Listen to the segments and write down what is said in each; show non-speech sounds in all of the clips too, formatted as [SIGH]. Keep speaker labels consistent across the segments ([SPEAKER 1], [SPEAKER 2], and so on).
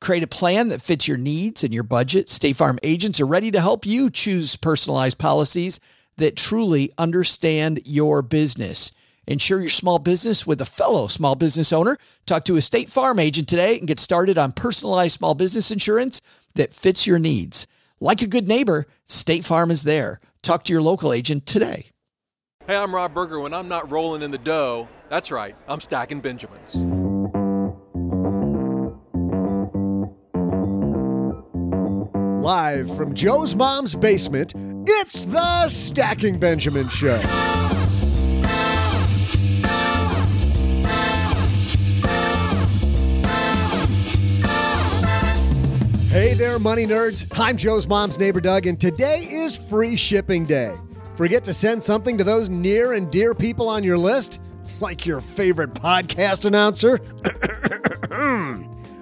[SPEAKER 1] Create a plan that fits your needs and your budget. State Farm agents are ready to help you choose personalized policies that truly understand your business. Insure your small business with a fellow small business owner. Talk to a State Farm agent today and get started on personalized small business insurance that fits your needs. Like a good neighbor, State Farm is there. Talk to your local agent today.
[SPEAKER 2] Hey, I'm Rob Berger. When I'm not rolling in the dough, that's right, I'm stacking Benjamins.
[SPEAKER 3] Live from Joe's mom's basement, it's the Stacking Benjamin Show. Hey there, money nerds. I'm Joe's mom's neighbor, Doug, and today is free shipping day. Forget to send something to those near and dear people on your list, like your favorite podcast announcer.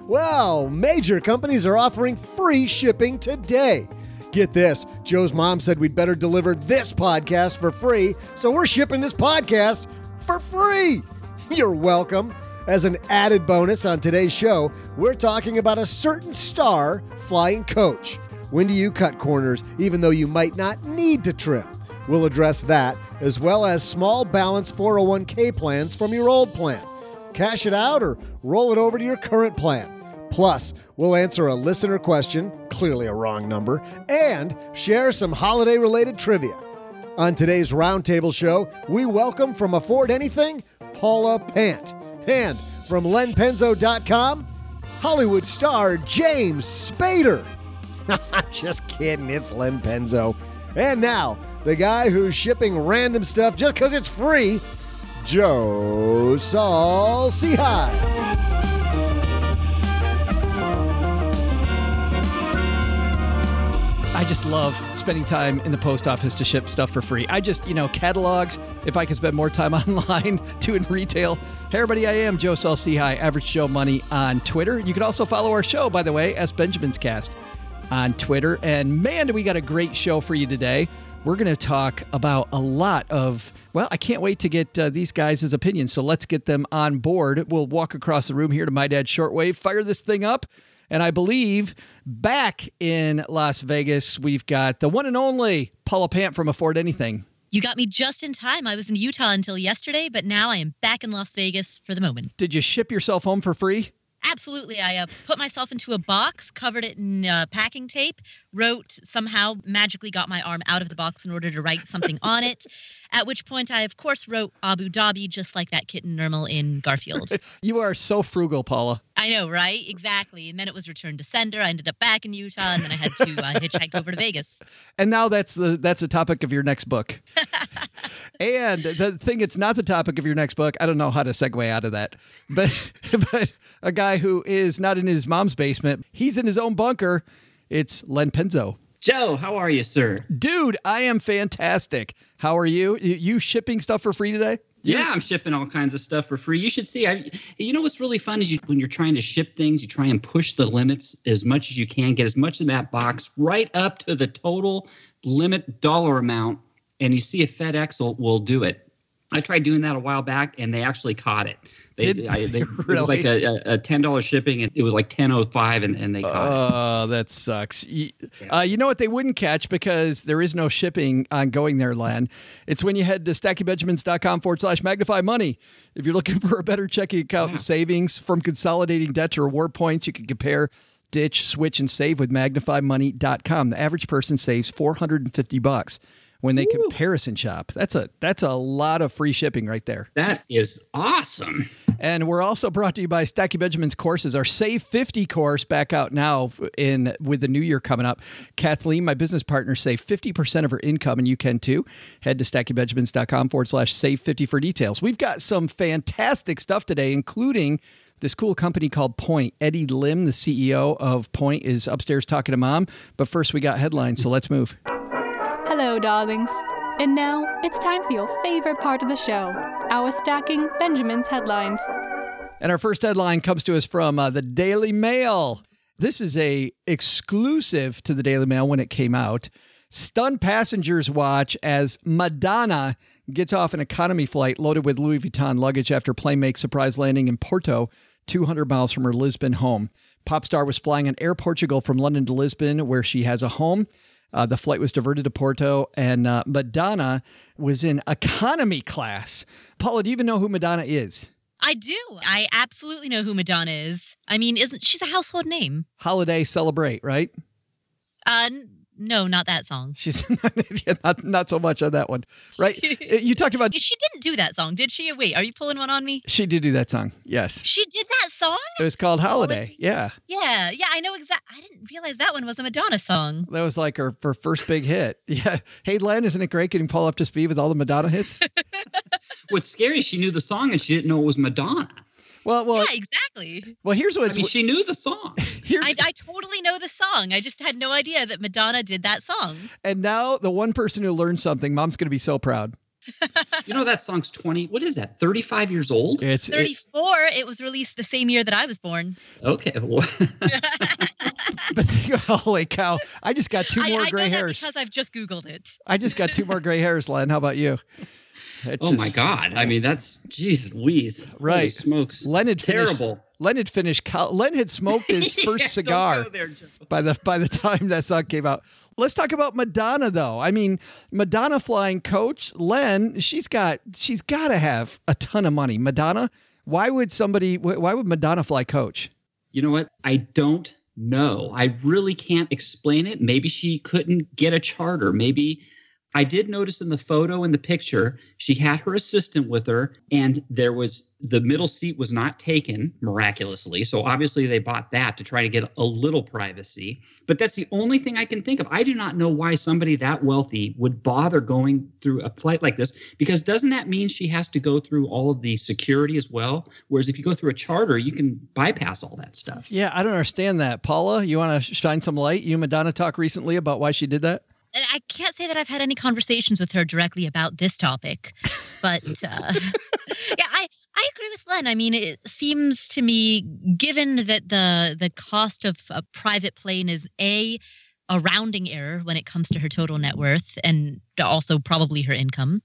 [SPEAKER 3] Well, major companies are offering free shipping today. Get this Joe's mom said we'd better deliver this podcast for free, so we're shipping this podcast for free. [LAUGHS] You're welcome. As an added bonus on today's show, we're talking about a certain star flying coach. When do you cut corners, even though you might not need to trim? We'll address that, as well as small balance 401k plans from your old plan. Cash it out or roll it over to your current plan. Plus, we'll answer a listener question, clearly a wrong number, and share some holiday related trivia. On today's Roundtable show, we welcome from Afford Anything, Paula Pant. And from lenpenzo.com, Hollywood star James Spader. [LAUGHS] just kidding, it's Len Penzo. And now, the guy who's shipping random stuff just because it's free, Joe
[SPEAKER 1] Saul-Sehy. Just love spending time in the post office to ship stuff for free. I just, you know, catalogs, if I could spend more time [LAUGHS] online doing retail. Hey, everybody, I am Joe Saul High, Average Joe Money on Twitter. You can also follow our show, by the way, as Benjamin's Cast on Twitter. And man, do we got a great show for you today. We're going to talk about a lot of, well, I can't wait to get uh, these guys' opinions. So let's get them on board. We'll walk across the room here to My dad's Shortwave, fire this thing up. And I believe back in Las Vegas, we've got the one and only Paula Pant from Afford Anything.
[SPEAKER 4] You got me just in time. I was in Utah until yesterday, but now I am back in Las Vegas for the moment.
[SPEAKER 1] Did you ship yourself home for free?
[SPEAKER 4] Absolutely. I uh, put myself into a box, covered it in uh, packing tape, wrote, somehow magically got my arm out of the box in order to write something on it. At which point, I, of course, wrote Abu Dhabi, just like that kitten Nermal in Garfield. [LAUGHS]
[SPEAKER 1] you are so frugal, Paula.
[SPEAKER 4] I know, right? Exactly. And then it was returned to sender. I ended up back in Utah, and then I had to uh, [LAUGHS] hitchhike over to Vegas.
[SPEAKER 1] And now that's the that's the topic of your next book. [LAUGHS] and the thing, it's not the topic of your next book. I don't know how to segue out of that, but but a guy who is not in his mom's basement, he's in his own bunker. It's Len Penzo.
[SPEAKER 5] Joe, how are you, sir?
[SPEAKER 1] Dude, I am fantastic. How are you? You shipping stuff for free today?
[SPEAKER 5] Yeah, I'm shipping all kinds of stuff for free. You should see. I, you know what's really fun is you, when you're trying to ship things, you try and push the limits as much as you can, get as much in that box right up to the total limit dollar amount, and you see if FedEx will, will do it. I tried doing that a while back, and they actually caught it. They,
[SPEAKER 1] Did
[SPEAKER 5] I, [LAUGHS]
[SPEAKER 1] they
[SPEAKER 5] It
[SPEAKER 1] really?
[SPEAKER 5] was like a, a ten dollars shipping, and it was like ten oh five, and and they caught it.
[SPEAKER 1] Oh, that sucks. You, uh, you know what they wouldn't catch because there is no shipping on going there, Len. It's when you head to stackingbenjamins.com forward slash magnify money. If you're looking [LAUGHS] for a better checking account and savings from consolidating debt to reward points, you can compare, ditch, switch, and save with magnifymoney.com. The average person saves 450 bucks when they comparison shop. That's a that's a lot of free shipping right there.
[SPEAKER 5] That is awesome.
[SPEAKER 1] And we're also brought to you by Stacking Benjamin's courses. Our Save 50 course back out now in with the new year coming up. Kathleen, my business partner, save 50% of her income, and you can too. Head to stackingbenjamins.com forward slash save 50 for details. We've got some fantastic stuff today, including this cool company called Point. Eddie Lim, the CEO of Point, is upstairs talking to mom. But first, we got headlines, so let's move.
[SPEAKER 6] Hello, darlings. And now it's time for your favorite part of the show our stacking Benjamin's headlines.
[SPEAKER 1] And our first headline comes to us from uh, the Daily Mail. This is a exclusive to the Daily Mail when it came out. Stunned passengers watch as Madonna gets off an economy flight loaded with Louis Vuitton luggage after plane makes surprise landing in Porto, 200 miles from her Lisbon home. Pop star was flying on Air Portugal from London to Lisbon, where she has a home. Uh, the flight was diverted to Porto, and uh, Madonna was in economy class. Paula, do you even know who Madonna is?
[SPEAKER 4] I do. I absolutely know who Madonna is. I mean, isn't she's a household name?
[SPEAKER 1] Holiday Celebrate, right?
[SPEAKER 4] Uh, no, not that song.
[SPEAKER 1] She's [LAUGHS] yeah, not not so much on that one, right? [LAUGHS] Uh, you talked about
[SPEAKER 4] She didn't do that song, did she? Wait, are you pulling one on me?
[SPEAKER 1] she did do that song. Yes,
[SPEAKER 4] She did that song?
[SPEAKER 1] it was called Holiday. Yeah,
[SPEAKER 4] Yeah, yeah, I know exactly. I didn't realize that one was a Madonna song.
[SPEAKER 1] that was like her, her first big hit. [LAUGHS] Yeah. Hey, Len, isn't it great getting Paul up to speed with all the Madonna hits?
[SPEAKER 5] What's scary she knew the song and she didn't know it was Madonna.
[SPEAKER 1] Well, well,
[SPEAKER 4] yeah, exactly.
[SPEAKER 1] well. Here's
[SPEAKER 5] I
[SPEAKER 1] what's
[SPEAKER 5] mean, she knew the song. [LAUGHS]
[SPEAKER 1] here's
[SPEAKER 4] I, I totally know the song. I just had no idea that Madonna did that song.
[SPEAKER 1] and now the one person who learned something, Mom's going to be so proud.
[SPEAKER 5] You know that song's 20, what is that, 35 years old?
[SPEAKER 1] It's
[SPEAKER 4] 34, it was released the same year that I was born.
[SPEAKER 5] Okay. well, [LAUGHS]
[SPEAKER 1] but holy cow! I just got two
[SPEAKER 4] I,
[SPEAKER 1] more
[SPEAKER 4] I
[SPEAKER 1] gray
[SPEAKER 4] know that
[SPEAKER 1] hairs.
[SPEAKER 4] because I've just Googled it.
[SPEAKER 1] I just got two more gray hairs, Len. How about you?
[SPEAKER 5] Oh my
[SPEAKER 1] just-
[SPEAKER 5] God. I mean, that's, Jesus Louise. Holy
[SPEAKER 1] Right.
[SPEAKER 5] smokes.
[SPEAKER 1] Len had finished.
[SPEAKER 5] Terrible.
[SPEAKER 1] Len had finished. Len had smoked his [LAUGHS] first
[SPEAKER 5] don't
[SPEAKER 1] cigar.
[SPEAKER 5] there,
[SPEAKER 1] by the by the time that song came out. Let's talk about Madonna though. I mean, Madonna flying coach, Len, she's got she's got to have a ton of money. Madonna, why would somebody why would Madonna fly coach?
[SPEAKER 5] You know what? I don't know. I really can't explain it. Maybe she couldn't get a charter. Maybe I did notice in the photo in the picture, she had her assistant with her, and there was the middle seat was not taken miraculously. So obviously they bought that to try to get a little privacy. But that's the only thing I can think of. I do not know why somebody that wealthy would bother going through a flight like this because doesn't that mean she has to go through all of the security as well? Whereas if you go through a charter, you can bypass all that stuff.
[SPEAKER 1] Yeah, I don't understand that. Paula, you want to shine some light? You Madonna talk recently about why she did that?
[SPEAKER 4] I can't say that I've had any conversations with her directly about this topic, but uh, [LAUGHS] yeah, I I agree with Len. I mean, it seems to me, given that the the cost of a private plane is a a rounding error when it comes to her total net worth and also probably her income,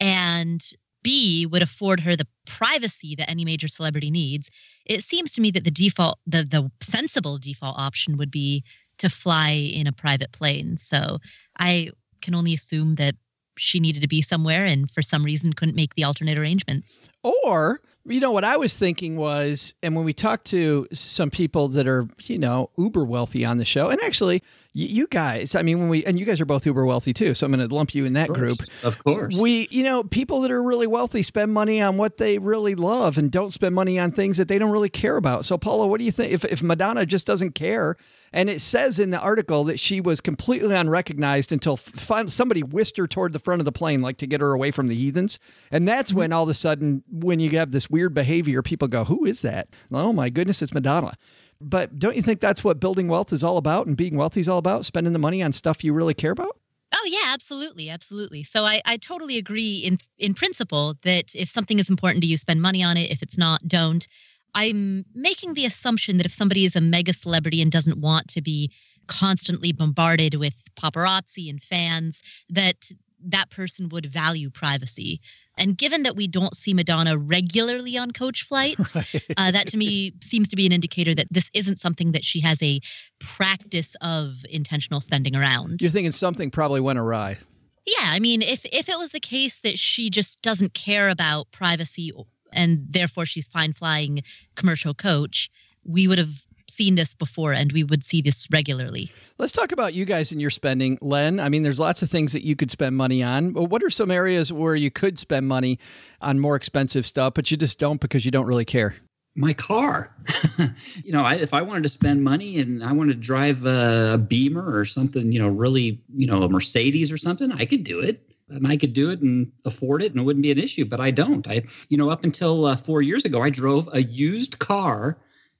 [SPEAKER 4] and B would afford her the privacy that any major celebrity needs. It seems to me that the default, the the sensible default option would be to fly in a private plane. So I can only assume that she needed to be somewhere and for some reason couldn't make the alternate arrangements.
[SPEAKER 1] Or, you know, what I was thinking was, and when we talked to some people that are, you know, uber wealthy on the show, and actually, y- you guys, I mean, when we, and you guys are both uber wealthy too, so I'm going to lump you in that
[SPEAKER 5] Of
[SPEAKER 1] group.
[SPEAKER 5] Of course.
[SPEAKER 1] We, you know, people that are really wealthy spend money on what they really love and don't spend money on things that they don't really care about. So, Paula, what do you think? If, if Madonna just doesn't care, and it says in the article that she was completely unrecognized until fin- somebody whisked her toward the front of the plane, like to get her away from the heathens. And that's mm-hmm. when all of a sudden, when you have this weird behavior, people go, Who is that? Oh my goodness, it's Madonna. But don't you think that's what building wealth is all about and being wealthy is all about? Spending the money on stuff you really care about?
[SPEAKER 4] Oh yeah, absolutely, absolutely. So I, I totally agree in in principle that if something is important to you, spend money on it. If it's not, don't. I'm making the assumption that if somebody is a mega celebrity and doesn't want to be constantly bombarded with paparazzi and fans, that that person would value privacy. And given that we don't see Madonna regularly on coach flights, [LAUGHS] uh, that to me seems to be an indicator that this isn't something that she has a practice of intentional spending around.
[SPEAKER 1] You're thinking something probably went awry.
[SPEAKER 4] Yeah, I mean, if if it was the case that she just doesn't care about privacy and therefore she's fine flying commercial coach, we would have seen this before and we would see this regularly.
[SPEAKER 1] Let's talk about you guys and your spending, Len. I mean, there's lots of things that you could spend money on. But what are some areas where you could spend money on more expensive stuff, but you just don't because you don't really care?
[SPEAKER 5] my car. [LAUGHS] you know, I, if I wanted to spend money and I wanted to drive a Beamer or something, you know, really, you know, a Mercedes or something, I could do it. And I could do it and afford it, and it wouldn't be an issue. But I don't. I, you know, up until uh, four years ago, I drove a used car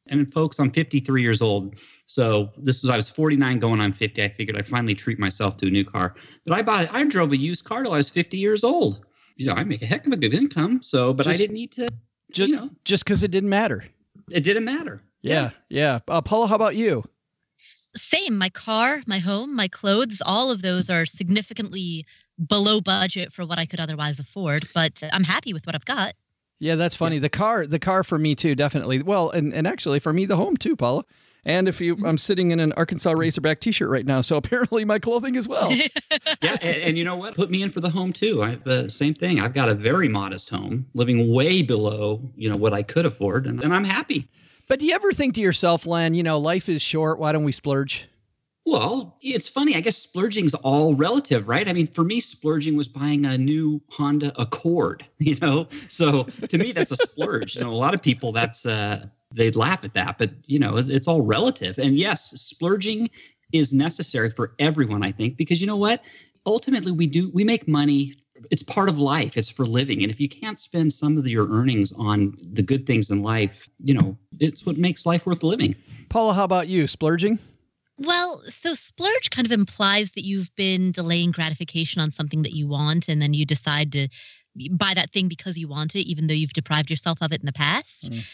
[SPEAKER 5] And folks, I'm 53 years old. So this was I was 49 going on 50. I figured I'd finally treat myself to a new car. But I bought I drove a used car till I was 50 years old. You know, I make a heck of a good income. So, but
[SPEAKER 1] Just-
[SPEAKER 5] I didn't need to.
[SPEAKER 1] Just,
[SPEAKER 5] you know,
[SPEAKER 1] just because it didn't matter.
[SPEAKER 5] it didn't matter.
[SPEAKER 1] Yeah, yeah. Uh, Paula, how about you?
[SPEAKER 4] Same. My car, my home, my clothes, all of those are significantly below budget for what I could otherwise afford. But I'm happy with what I've got.
[SPEAKER 1] Yeah, that's funny. The car, the car for me too, definitely. Well, and, and actually for me, the home too, Paula. And if you, I'm sitting in an Arkansas Razorback T-shirt right now, so [LAUGHS] apparently my clothing as well. [LAUGHS]
[SPEAKER 5] yeah, and, and you know what? Put me in for the home too. I uh, same thing. I've got a very modest home, living way below you know what I could afford, and, and I'm happy.
[SPEAKER 1] But do you ever think to yourself, Len, you know, life is short. Why don't we splurge?
[SPEAKER 5] Well, it's funny. I guess splurging's all relative, right? I mean, for me, splurging was buying a new Honda Accord. [LAUGHS] You know, so to me, that's a splurge. You know, a lot of people that's uh, they'd laugh at that, but you know, it's, it's all relative. And yes, splurging is necessary for everyone, I think, because you know what? Ultimately, we do we make money. It's part of life. It's for living. And if you can't spend some of your earnings on the good things in life, you know, it's what makes life worth living.
[SPEAKER 1] Paula, how about you? Splurging?
[SPEAKER 4] Well, so splurge kind of implies that you've been delaying gratification on something that you want, and then you decide to buy that thing because you want it, even though you've deprived yourself of it in the past.
[SPEAKER 1] Mm.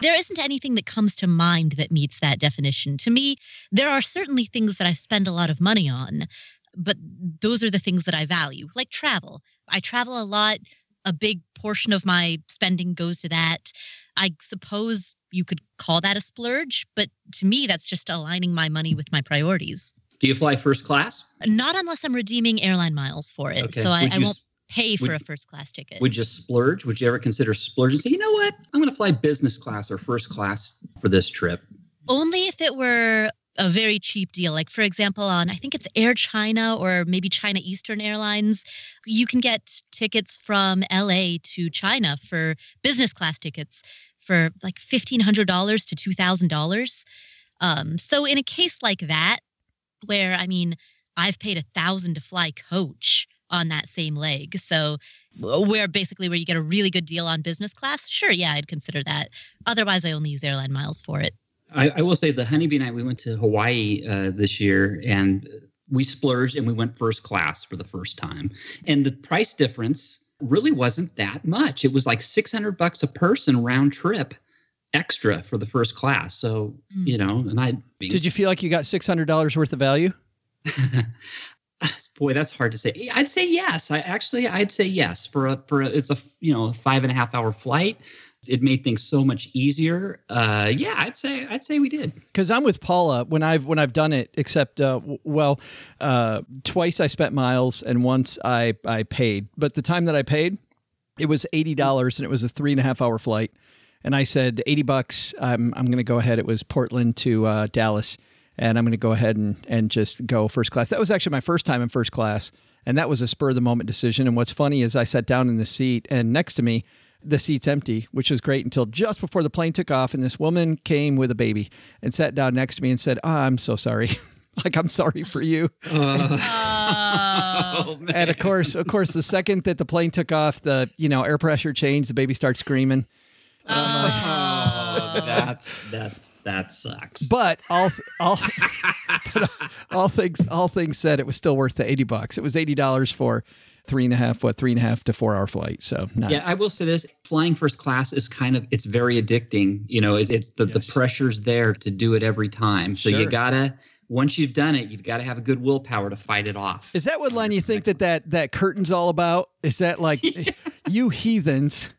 [SPEAKER 4] There isn't anything that comes to mind that meets that definition. To me, there are certainly things that I spend a lot of money on, but those are the things that I value, like travel. I travel a lot. A big portion of my spending goes to that. I suppose you could call that a splurge, but to me, that's just aligning my money with my priorities.
[SPEAKER 5] Do you fly first class?
[SPEAKER 4] Not unless I'm redeeming airline miles for it.
[SPEAKER 5] Okay.
[SPEAKER 4] So I, I won't pay for
[SPEAKER 5] would-
[SPEAKER 4] a first class ticket.
[SPEAKER 5] Would you splurge? Would you ever consider splurge and say, you know what? I'm going to fly business class or first class for this trip?
[SPEAKER 4] Only if it were a very cheap deal. Like, for example, on I think it's Air China or maybe China Eastern Airlines, you can get tickets from LA to China for business class tickets for like $1,500 to $2,000. Um, so, in a case like that, where I mean, I've paid a thousand to fly coach on that same leg. So, where basically where you get a really good deal on business class, sure, yeah, I'd consider that. Otherwise, I only use airline miles for it.
[SPEAKER 5] I, I will say the honeybee night we went to Hawaii uh, this year and we splurged and we went first class for the first time. And the price difference really wasn't that much. It was like 600 bucks a person round trip extra for the first class. So,
[SPEAKER 4] Mm.
[SPEAKER 5] you know, and I
[SPEAKER 1] Did you feel like you got six hundred dollars worth of value? [LAUGHS]
[SPEAKER 5] Boy, that's hard to say. I'd say yes. I actually, I'd say yes for a for a, it's a you know five and a half hour flight. It made things so much easier. Uh, yeah, I'd say I'd say we did.
[SPEAKER 1] because I'm with Paula when I've when I've done it. Except, uh, w- well, uh, twice I spent miles and once I I paid. But the time that I paid, it was eighty dollars and it was a three and a half hour flight. And I said eighty bucks. I'm I'm going to go ahead. It was Portland to uh, Dallas, and I'm going to go ahead and and just go first class. That was actually my first time in first class, and that was a spur of the moment decision. And what's funny is I sat down in the seat, and next to me the seat's empty, which was great until just before the plane took off. And this woman came with a baby and sat down next to me and said, oh, I'm so sorry. [LAUGHS] like, I'm sorry for you. Uh. [LAUGHS]
[SPEAKER 4] Oh.
[SPEAKER 5] man.
[SPEAKER 1] And of course, of course, the second that the plane took off, the, you know, air pressure changed, the baby starts screaming.
[SPEAKER 5] Oh, oh that's that that sucks.
[SPEAKER 1] But all, all, [LAUGHS] but all things, all things said, it was still worth the 80 bucks. It was $80 for three and a half, what, three and a half to four hour flight. So not,
[SPEAKER 5] Yeah, I will say this: flying first class is kind of it's very addicting. You know, it's, it's the
[SPEAKER 1] Yes.
[SPEAKER 5] the pressure's there to do it every time. So
[SPEAKER 1] Sure.
[SPEAKER 5] you gotta once you've done it, you've got to have a good willpower to fight it off.
[SPEAKER 1] Is that what Len? You think that that that curtain's all about? Is that like [LAUGHS] you heathens?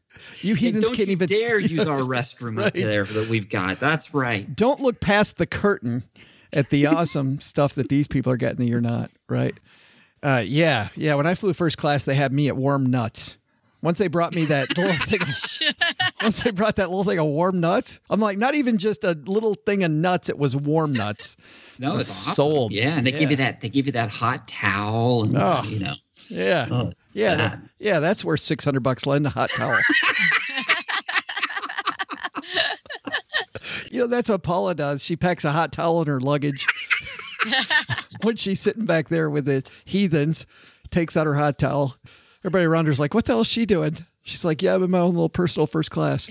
[SPEAKER 1] You heathens
[SPEAKER 5] don't
[SPEAKER 1] can't
[SPEAKER 5] you
[SPEAKER 1] even
[SPEAKER 5] dare [LAUGHS] use our restroom up there that we've got. That's right.
[SPEAKER 1] don't look past the curtain at the [LAUGHS] awesome stuff that these people are getting that you're not. Right? Uh, yeah, yeah. When I flew first class, they had me at warm nuts. Once they brought me that little [LAUGHS] thing, once they brought that little thing of warm nuts, I'm like, not even just a little thing of nuts. It was warm nuts.
[SPEAKER 5] No, it's awesome.
[SPEAKER 1] Sold.
[SPEAKER 5] Yeah, and they give you that. They give you that hot towel, and
[SPEAKER 1] Oh.
[SPEAKER 5] you know.
[SPEAKER 1] Yeah,
[SPEAKER 5] Oh,
[SPEAKER 1] yeah, that, yeah. That's worth six hundred bucks. Len a hot towel. [LAUGHS] you know, that's what Paula does. She packs a hot towel in her luggage [LAUGHS] [LAUGHS] when she's sitting back there with the heathens. Takes out her hot towel. Everybody around her's like, "What the hell is she doing?" She's like, yeah, I'm in my own little personal first class.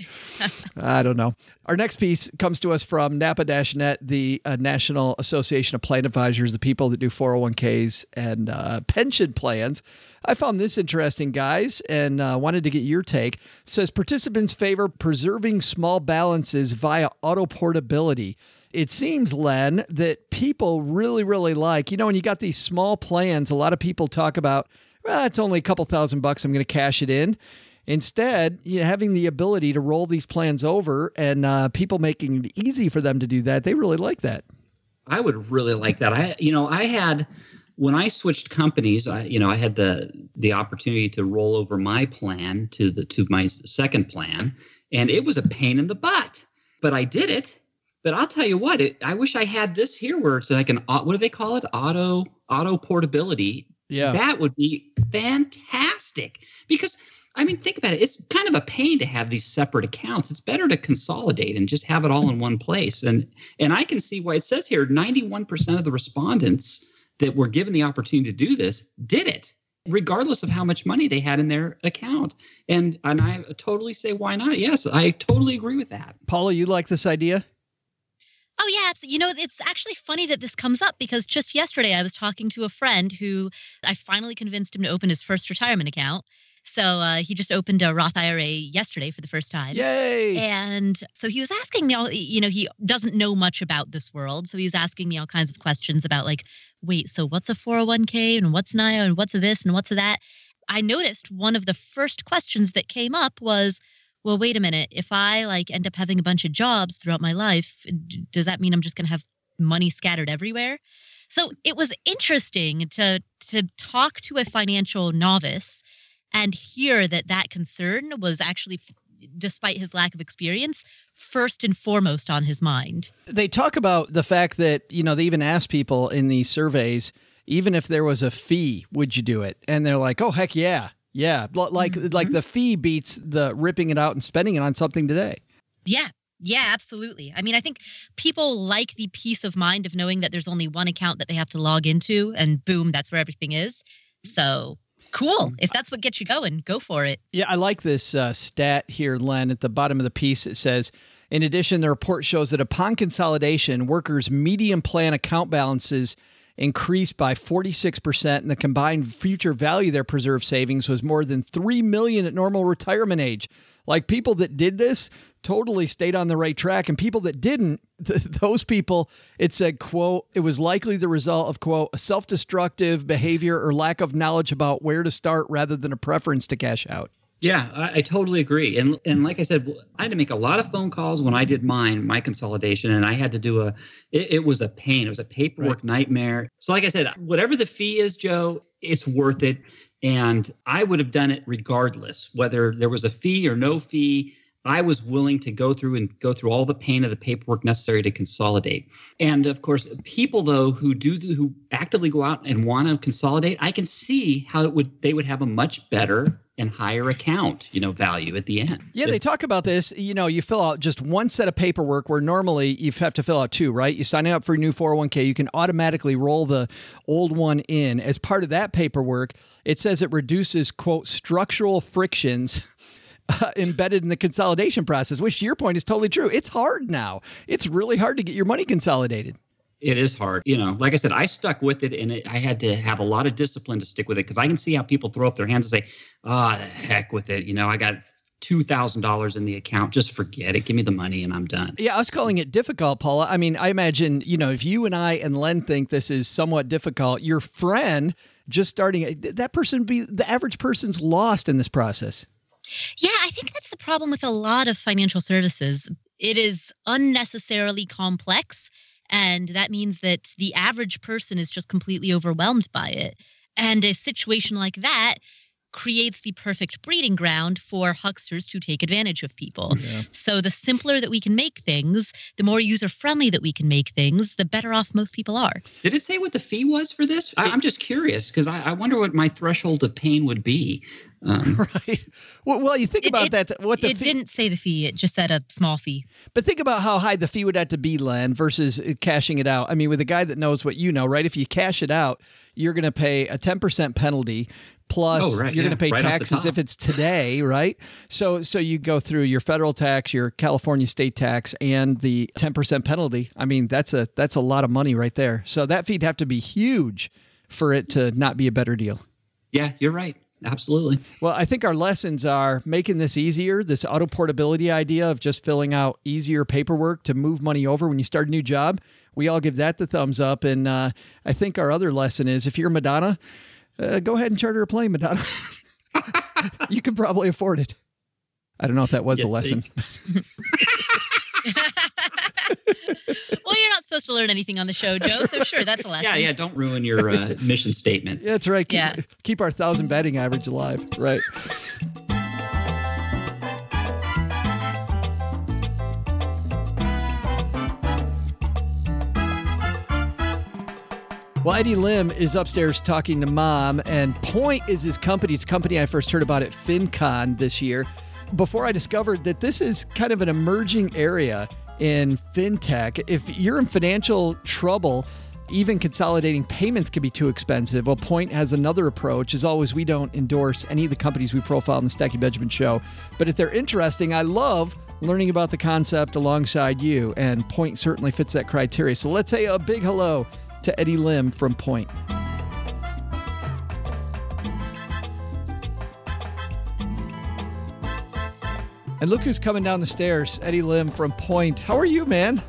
[SPEAKER 1] [LAUGHS] I don't know. Our next piece comes to us from Napa Dash Net, the uh, National Association of Plan Advisors, the people that do 401ks and uh, pension plans. I found this interesting, guys, and uh, wanted to get your take. It says participants favor preserving small balances via auto portability. It seems, Len, that people really, really like, you know, when you got these small plans, a lot of people talk about, well, it's only a couple thousand bucks. I'm going to cash it in. Instead, you know, having the ability to roll these plans over and uh, people making it easy for them to do that, they really like that.
[SPEAKER 5] I would really like that. I, you know, I had when I switched companies, I, you know, I had the the opportunity to roll over my plan to the to my second plan, and it was a pain in the butt, but I did it. But I'll tell you what, it, I wish I had this here where it's like an what do they call it? Auto auto portability.
[SPEAKER 1] Yeah,
[SPEAKER 5] that would be fantastic because I mean, think about it. It's kind of a pain to have these separate accounts. It's better to consolidate and just have it all in one place. And and I can see why it says here 91% of the respondents that were given the opportunity to do this did it, regardless of how much money they had in their account. And and I totally say why not? Yes, I totally agree with that.
[SPEAKER 1] Paula, you like this idea?
[SPEAKER 4] Oh yeah. You know, it's actually funny that this comes up because just yesterday I was talking to a friend who I finally convinced him to open his first retirement account so uh, he just opened a Roth IRA yesterday for the first time.
[SPEAKER 1] Yay!
[SPEAKER 4] And so he was asking me all, you know, he doesn't know much about this world. So he was asking me all kinds of questions about, like, wait, so what's a 401k and what's an IRA and what's a this and what's a that? I noticed one of the first questions that came up was, well, wait a minute. If I like end up having a bunch of jobs throughout my life, does that mean I'm just going to have money scattered everywhere? So it was interesting to to talk to a financial novice and hear that that concern was actually despite his lack of experience first and foremost on his mind
[SPEAKER 1] they talk about the fact that you know they even ask people in these surveys even if there was a fee would you do it and they're like oh heck yeah yeah like mm-hmm. like the fee beats the ripping it out and spending it on something today
[SPEAKER 4] yeah yeah, absolutely. I mean, I think people like the peace of mind of knowing that there's only one account that they have to log into and boom, that's where everything is. So Cool. If that's what gets you going, go for it.
[SPEAKER 1] Yeah, I like this uh, stat here, Len. At the bottom of the piece, it says, in addition, the report shows that upon consolidation, workers' median plan account balances increased by 46% and the combined future value of their preserved savings was more than 3 million at normal retirement age. Like people that did this totally stayed on the right track and people that didn't [LAUGHS] th- those people it said quote it was likely the result of quote a self-destructive behavior or lack of knowledge about where to start rather than a preference to cash out
[SPEAKER 5] yeah, I, I, totally agree. And and like I said, I had to make a lot of phone calls when I did mine, my consolidation, and I had to do a. It, it was a pain. It was a paperwork right. nightmare. So like I said, whatever the fee is, Joe, it's worth it. And I would have done it regardless whether there was a fee or no fee. I was willing to go through and go through all the pain of the paperwork necessary to consolidate. And of course, people though who do who actively go out and want to consolidate, I can see how it would they would have a much better and higher account, you know, value at the end.
[SPEAKER 1] Yeah, they talk about this. You know, you fill out just one set of paperwork where normally you have to fill out two, right? You signing up for a new 401k, you can automatically roll the old one in. As part of that paperwork, it says it reduces quote structural frictions uh, [LAUGHS] embedded in the consolidation process, which to your point is totally true. It's hard now. It's really hard to get your money consolidated.
[SPEAKER 5] It is hard. You know, like I said, I stuck with it and it, I had to have a lot of discipline to stick with it because I can see how people throw up their hands and say, ah, oh, heck with it. You know, I got $2,000 in the account. Just forget it. Give me the money and I'm done.
[SPEAKER 1] Yeah, I was calling it difficult, Paula. I mean, I imagine, you know, if you and I and Len think this is somewhat difficult, your friend just starting, that person be the average person's lost in this process.
[SPEAKER 4] Yeah, I think that's the problem with a lot of financial services. It is unnecessarily complex. And that means that the average person is just completely overwhelmed by it. And a situation like that creates the perfect breeding ground for hucksters to take advantage of people. Yeah. So the simpler that we can make things, the more user friendly that we can make things, the better off most people are.
[SPEAKER 5] Did it say what the fee was for this? I, am just curious because I, I, wonder what my threshold of pain would be.
[SPEAKER 1] Um, [LAUGHS] right. Well, well, you think
[SPEAKER 4] it,
[SPEAKER 1] about
[SPEAKER 4] it,
[SPEAKER 1] that. What the
[SPEAKER 4] it fee, didn't say the fee; it just said a small fee.
[SPEAKER 1] But think about how high the fee would have to be, Len, versus uh, cashing it out. I mean, with a guy that knows what you know, right? If you cash it out, you're going to pay a 10% penalty plus
[SPEAKER 5] Oh, right,
[SPEAKER 1] you're going to pay
[SPEAKER 5] right
[SPEAKER 1] taxes if it's today, [LAUGHS] right? So so you go through your federal tax, your California state tax and the 10% penalty. I mean, that's a that's a lot of money right there. So that fee'd have to be huge for it to not be a better deal.
[SPEAKER 5] Yeah, you're right. Absolutely.
[SPEAKER 1] Well, I think our lessons are making this easier, this auto portability idea of just filling out easier paperwork to move money over when you start a new job. We all give that the thumbs up. And uh, I think our other lesson is if you're Madonna, uh, go ahead and charter a plane, Madonna. [LAUGHS] you can probably afford it. I don't know if that was
[SPEAKER 5] Yeah,
[SPEAKER 1] a lesson. [LAUGHS]
[SPEAKER 4] well, you're not supposed to learn anything on the show, Joe. So sure, that's a lesson.
[SPEAKER 5] Yeah, yeah. Don't ruin your uh, [LAUGHS] mission statement.
[SPEAKER 1] Yeah, that's right. Keep,
[SPEAKER 4] Yeah.
[SPEAKER 1] keep our thousand batting average alive. Right. Well, Eddie Lim is upstairs talking to mom, and Point is his company. It's a company I first heard about at FinCon this year. Before I discovered that this is kind of an emerging area in fintech. If you're in financial trouble, even consolidating payments can be too expensive. Well, Point has another approach. As always, we don't endorse any of the companies we profile in the Stacking Benjamin show. But if they're interesting, I love learning about the concept alongside you. And Point certainly fits that criteria. So let's say a big hello to Eddie Lim from Point. And look who's coming down the stairs, Eddie Lim from Point. How are you, man?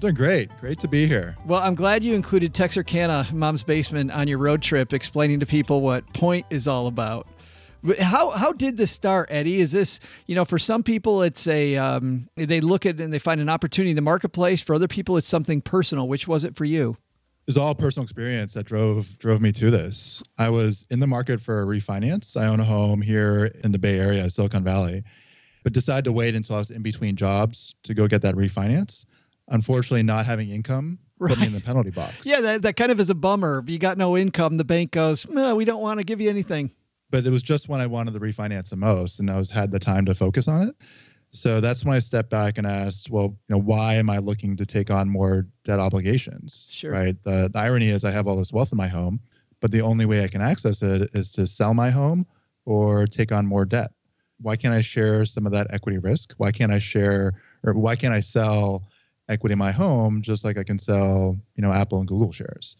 [SPEAKER 7] Doing great. Great to be here.
[SPEAKER 1] Well, I'm glad you included Texarkana, Mom's Basement, on your road trip, explaining to people what Point is all about. How how did this start, Eddie? Is this you know for some people it's a um, they look at it and they find an opportunity in the marketplace. For other people, it's something personal. Which was it for you?
[SPEAKER 7] It was all personal experience that drove drove me to this. I was in the market for a refinance. I own a home here in the Bay Area, Silicon Valley, but decided to wait until I was in between jobs to go get that refinance. Unfortunately, not having income put me in the penalty box. [LAUGHS]
[SPEAKER 1] Yeah, that, that kind of is a bummer. If you got no income, the bank goes, no, we don't want to give you anything.
[SPEAKER 7] But it was just when I wanted the refinance the most, and I was had the time to focus on it. So that's when I stepped back and asked, well, you know, why am I looking to take on more debt obligations?
[SPEAKER 1] Sure.
[SPEAKER 7] Right. The, the irony is I have all this wealth in my home, but the only way I can access it is to sell my home or take on more debt. Why can't I share some of that equity risk? Why can't I share or why can't I sell equity in my home just like I can sell, you know, Apple and Google shares?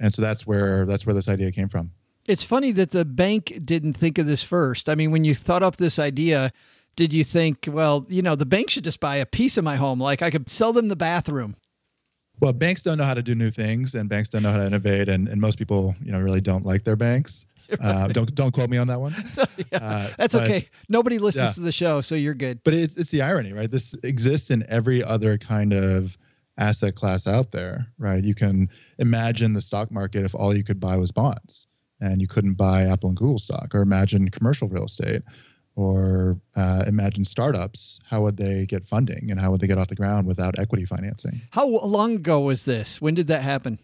[SPEAKER 7] And so that's where that's where this idea came from.
[SPEAKER 1] It's funny that the bank didn't think of this first. I mean, when you thought up this idea, did you think, well, you know, the bank should just buy a piece of my home? Like I could sell them the bathroom.
[SPEAKER 7] Well, banks don't know how to do new things, and banks don't know how to innovate, and, and most people, you know, really don't like their banks. [LAUGHS] Uh, don't don't quote me on that one. [LAUGHS]
[SPEAKER 1] yeah,
[SPEAKER 7] Uh,
[SPEAKER 1] that's
[SPEAKER 7] but-
[SPEAKER 1] okay. Nobody listens
[SPEAKER 7] yeah.
[SPEAKER 1] to the show, so you're good.
[SPEAKER 7] But it's it's the irony, right? This exists in every other kind of asset class out there, right? You can imagine the stock market if all you could buy was bonds, and you couldn't buy Apple and Google stock, or imagine commercial real estate, or uh, imagine startups. How would they get funding, and how would they get off the ground without equity financing?
[SPEAKER 1] How long ago was this? When did that happen?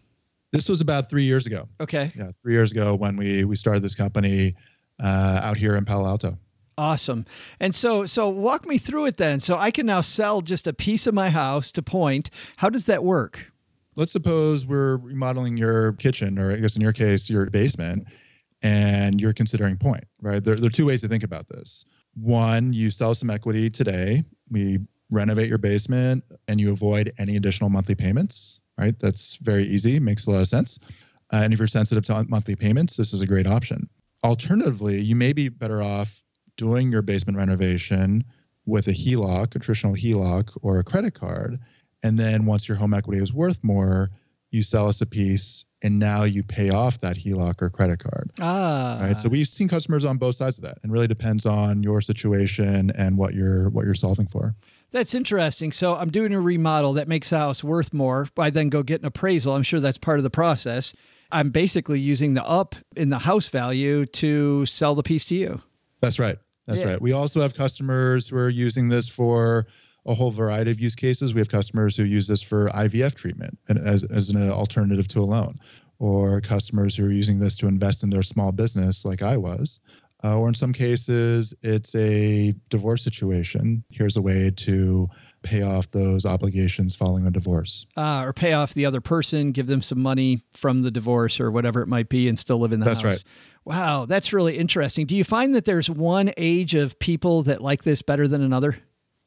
[SPEAKER 7] This was about three years ago.
[SPEAKER 1] Okay.
[SPEAKER 7] yeah, three years ago when we we started this company uh, out here in Palo Alto.
[SPEAKER 1] Awesome. And so so walk me through it then. So I can now sell just a piece of my house to Point. How does that work?
[SPEAKER 7] Let's suppose we're remodeling your kitchen, or I guess in your case, your basement, and you're considering Point, right? There, there are two ways to think about this. One, you sell some equity today. We renovate your basement, and you avoid any additional monthly payments, right? That's very easy, makes a lot of sense. Uh, and if you're sensitive to monthly payments, this is a great option. Alternatively, you may be better off doing your basement renovation with a HELOC, a traditional HELOC, or a credit card. And then once your home equity is worth more, you sell us a piece and now you pay off that HELOC or credit card.
[SPEAKER 1] Ah.
[SPEAKER 7] Right. So we've seen customers on both sides of that and really depends on your situation and what you're what you're solving for.
[SPEAKER 1] That's interesting. So I'm doing a remodel that makes the house worth more. I then go get an appraisal. I'm sure that's part of the process. I'm basically using the up in the house value to sell the piece to you.
[SPEAKER 7] That's right. That's
[SPEAKER 1] Yeah.
[SPEAKER 7] right. We also have customers who are using this for a whole variety of use cases. We have customers who use this for IVF treatment and as, as an alternative to a loan, or customers who are using this to invest in their small business, like I was. Uh, or in some cases, it's a divorce situation. Here's a way to pay off those obligations following a divorce.
[SPEAKER 1] Uh, or pay off the other person, give them some money from the divorce or whatever it might be, and still live in the
[SPEAKER 7] That's
[SPEAKER 1] house.
[SPEAKER 7] right.
[SPEAKER 1] Wow, that's really interesting. Do you find that there's one age of people that like this better than another?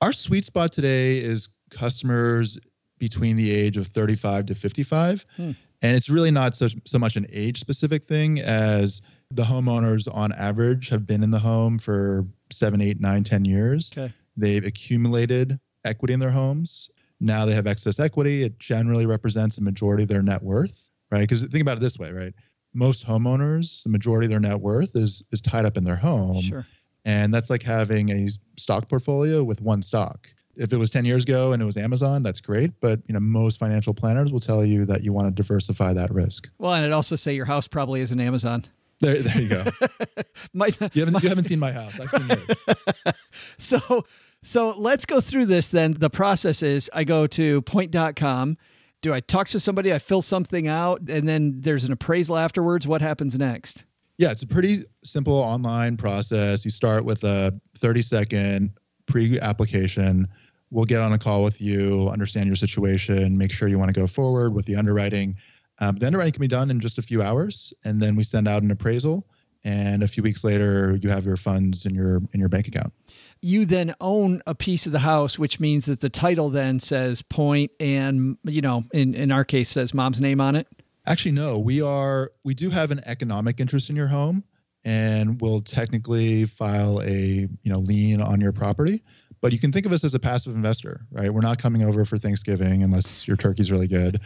[SPEAKER 7] Our sweet spot today is customers between the age of 35 to 55.
[SPEAKER 1] Hmm.
[SPEAKER 7] And it's really not so, so much an age specific thing as the homeowners on average have been in the home for seven, eight, nine, ten years.
[SPEAKER 1] Okay.
[SPEAKER 7] They've accumulated equity in their homes. Now they have excess equity. It generally represents a majority of their net worth, right? Because think about it this way, right? Most homeowners, the majority of their net worth is is tied up in their home.
[SPEAKER 1] Sure.
[SPEAKER 7] And that's like having a stock portfolio with one stock. If it was 10 years ago and it was Amazon, that's great. But you know, most financial planners will tell you that you want to diversify that risk.
[SPEAKER 1] Well, and I'd also say your house probably is an Amazon.
[SPEAKER 7] There, there you go. [LAUGHS]
[SPEAKER 1] Might,
[SPEAKER 7] You haven't, you haven't seen my house. I've seen yours. [LAUGHS]
[SPEAKER 1] so so let's go through this then. The process is I go to point.com. Do I talk to somebody? I fill something out and then there's an appraisal afterwards. What happens next?
[SPEAKER 7] Yeah, it's a pretty simple online process. You start with a 30 second pre application. We'll get on a call with you, understand your situation, make sure you want to go forward with the underwriting. Um, the underwriting can be done in just a few hours, and then we send out an appraisal. And a few weeks later, you have your funds in your in your bank account.
[SPEAKER 1] You then own a piece of the house, which means that the title then says point and you know, in, in our case says mom's name on it.
[SPEAKER 7] Actually, no. We are we do have an economic interest in your home, and we'll technically file a you know lien on your property. But you can think of us as a passive investor, right? We're not coming over for Thanksgiving unless your turkey's really good.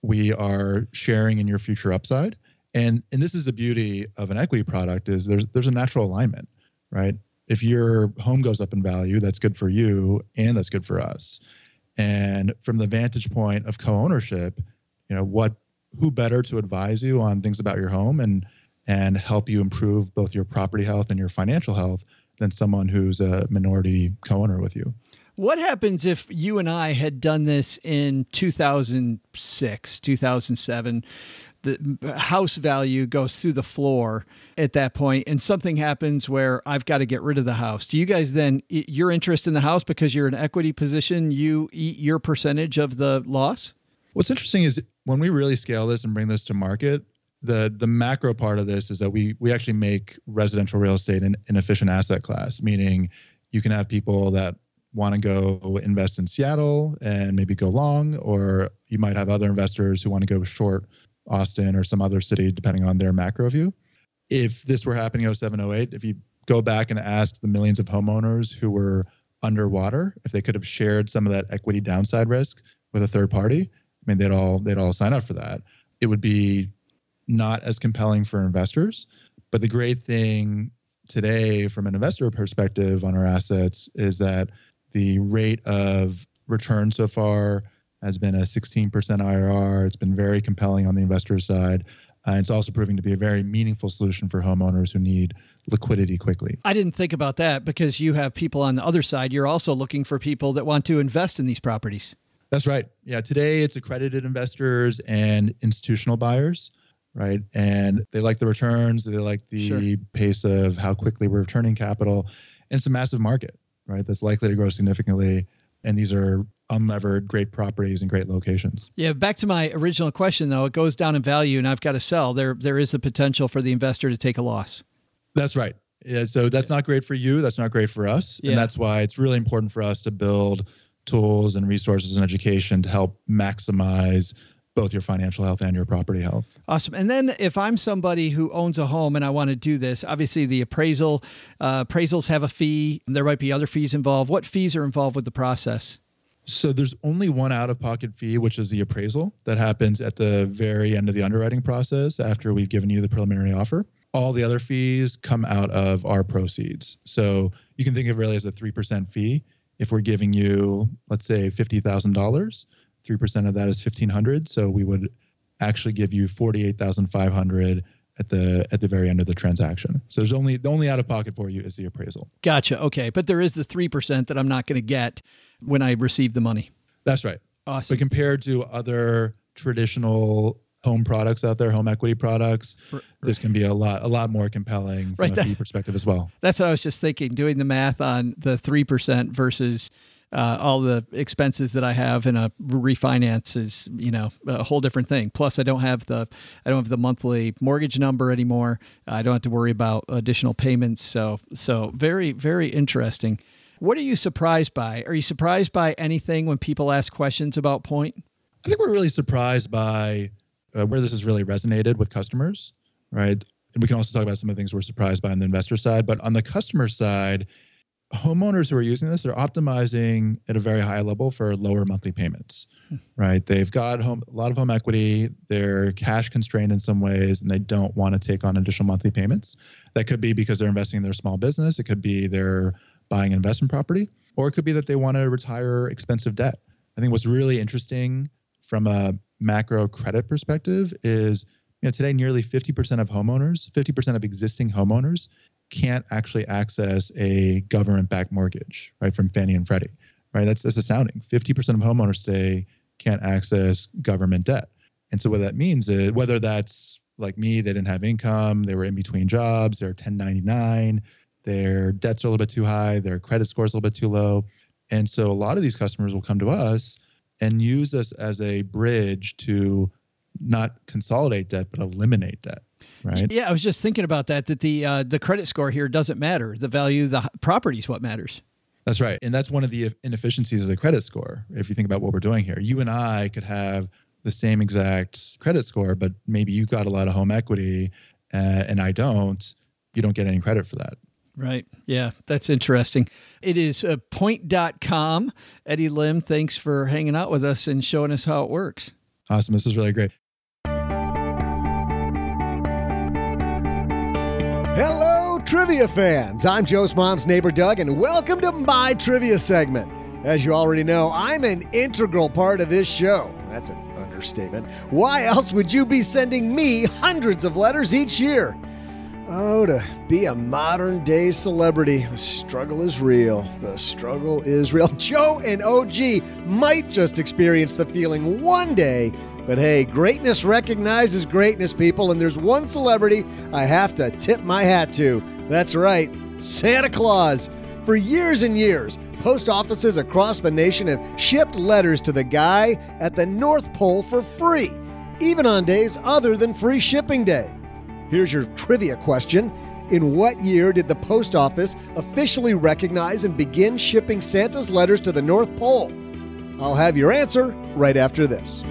[SPEAKER 7] We are sharing in your future upside, and and this is the beauty of an equity product is there's there's a natural alignment, right? If your home goes up in value, that's good for you and that's good for us. And from the vantage point of co-ownership, you know what who better to advise you on things about your home and and help you improve both your property health and your financial health than someone who's a minority co-owner with you.
[SPEAKER 1] What happens if you and I had done this in 2006, 2007? The house value goes through the floor at that point, and something happens where I've got to get rid of the house. Do you guys then, your interest in the house because you're in equity position, you eat your percentage of the loss?
[SPEAKER 7] What's interesting is when we really scale this and bring this to market, the the macro part of this is that we we actually make residential real estate an, an efficient asset class, meaning you can have people that want to go invest in Seattle and maybe go long, or you might have other investors who want to go short Austin or some other city, depending on their macro view. If this were happening 07, 08, if you go back and ask the millions of homeowners who were underwater, if they could have shared some of that equity downside risk with a third party, I mean, they'd all they'd all sign up for that. It would be not as compelling for investors. But the great thing today, from an investor perspective on our assets, is that the rate of return so far has been a 16% IRR. It's been very compelling on the investor side. Uh, it's also proving to be a very meaningful solution for homeowners who need liquidity quickly.
[SPEAKER 1] I didn't think about that because you have people on the other side. You're also looking for people that want to invest in these properties.
[SPEAKER 7] That's right. Yeah. Today it's accredited investors and institutional buyers, right? And they like the returns, they like the
[SPEAKER 1] Sure.
[SPEAKER 7] pace of how quickly we're returning capital. And it's a massive market, right? That's likely to grow significantly. And these are unlevered, great properties and great locations.
[SPEAKER 1] Yeah, back to my original question though, it goes down in value and I've got to sell. There there is a potential for the investor to take a loss.
[SPEAKER 7] That's right. Yeah, so that's not great for you. That's not great for us.
[SPEAKER 1] Yeah.
[SPEAKER 7] And that's why it's really important for us to build tools and resources and education to help maximize both your financial health and your property health.
[SPEAKER 1] Awesome. And then if I'm somebody who owns a home and I want to do this, obviously the appraisal uh, appraisals have a fee. There might be other fees involved. What fees are involved with the process?
[SPEAKER 7] So there's only one out of pocket fee, which is the appraisal that happens at the very end of the underwriting process after we've given you the preliminary offer. All the other fees come out of our proceeds. So you can think of it really as a 3% fee. If we're giving you, let's say, $50,000, 3% of that is 1500 So we would actually give you 48500 at the at the very end of the transaction. So there's only the only out of pocket for you is the appraisal.
[SPEAKER 1] Gotcha. Okay. But there is the 3% that I'm not going to get when I receive the money.
[SPEAKER 7] That's right.
[SPEAKER 1] Awesome.
[SPEAKER 7] So compared to other traditional home products out there, home equity products, this can be a lot a lot more compelling from
[SPEAKER 1] Right,
[SPEAKER 7] a
[SPEAKER 1] that-
[SPEAKER 7] fee perspective as well.
[SPEAKER 1] That's what I was just thinking, doing the math on the 3% versus uh, all the expenses that I have in a refinance is you know a whole different thing. Plus, I don't have the I don't have the monthly mortgage number anymore. I don't have to worry about additional payments. So so very very interesting. What are you surprised by? Are you surprised by anything when people ask questions about Point?
[SPEAKER 7] I think we're really surprised by uh, where this has really resonated with customers, right? And we can also talk about some of the things we're surprised by on the investor side. But on the customer side, homeowners who are using this, they're optimizing at a very high level for lower monthly payments, hmm. right? They've got home, a lot of home equity, they're cash constrained in some ways, and they don't want to take on additional monthly payments. That could be because they're investing in their small business, it could be they're buying an investment property, or it could be that they want to retire expensive debt. I think what's really interesting from a macro credit perspective is you know today nearly 50% of homeowners 50% of existing homeowners can't actually access a government-backed mortgage right from fannie and freddie right? That's, that's astounding. 50% of homeowners today can't access government debt. And so what that means is whether that's like me they didn't have income they were in between jobs they're 1099 their debts are a little bit too high their credit score is a little bit too low. And so a lot of these customers will come to us and use this as a bridge to not consolidate debt but eliminate debt right?
[SPEAKER 1] Yeah i was just thinking about that that the uh, the credit score here doesn't matter. The value of the property is what matters.
[SPEAKER 7] That's right. And that's one of the inefficiencies of the credit score if you think about what we're doing here. You and i could have the same exact credit score but maybe you've got a lot of home equity uh, and i don't. You don't get any credit for that
[SPEAKER 1] Right. Yeah, that's interesting. It is uh, point.com. Eddie Lim, thanks for hanging out with us and showing us how it works.
[SPEAKER 7] Awesome. This is really great.
[SPEAKER 3] Hello, trivia fans. I'm Joe's mom's neighbor, Doug, and welcome to my trivia segment. As you already know, I'm an integral part of this show. That's an understatement. Why else would you be sending me hundreds of letters each year? Oh, to be a modern day celebrity, the struggle is real. The struggle is real. [LAUGHS] Joe and OG might just experience the feeling one day, but hey, greatness recognizes greatness, people, and there's one celebrity I have to tip my hat to. That's right, Santa Claus. For years and years, post offices across the nation have shipped letters to the guy at the North Pole for free, even on days other than free shipping day. Here's your trivia question In what year did the post office officially recognize and begin shipping Santa's letters to the North Pole? I'll have your answer right after this.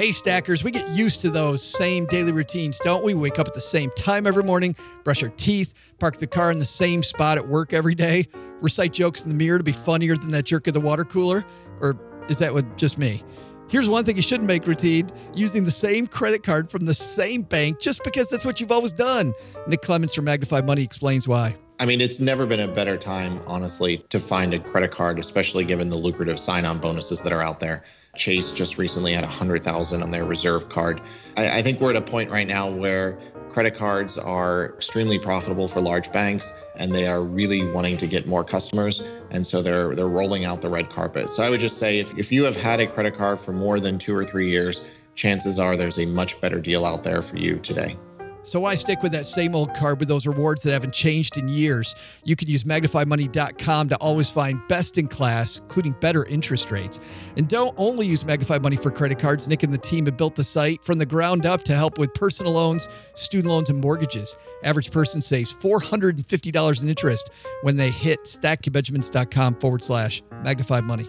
[SPEAKER 1] Hey, stackers, we get used to those same daily routines, don't we? Wake up at the same time every morning, brush our teeth, park the car in the same spot at work every day, recite jokes in the mirror to be funnier than that jerk at the water cooler? Or is that what just me? Here's one thing you shouldn't make routine using the same credit card from the same bank just because that's what you've always done. Nick Clements from Magnify Money explains why.
[SPEAKER 8] I mean, it's never been a better time, honestly, to find a credit card, especially given the lucrative sign on bonuses that are out there. Chase just recently had 100,000 on their reserve card. I, I think we're at a point right now where credit cards are extremely profitable for large banks and they are really wanting to get more customers and so they're they're rolling out the red carpet. So i would just say if, if you have had a credit card for more than two or three years chances are there's a much better deal out there for you today
[SPEAKER 1] so why stick with that same old card with those rewards that haven't changed in years? You can use magnifymoney.com to always find best in class, including better interest rates. And don't only use Magnify Money for credit cards. Nick and the team have built the site from the ground up to help with personal loans, student loans, and mortgages. Average person saves $450 in interest when they hit stackyourbenjamins.com forward slash magnify money.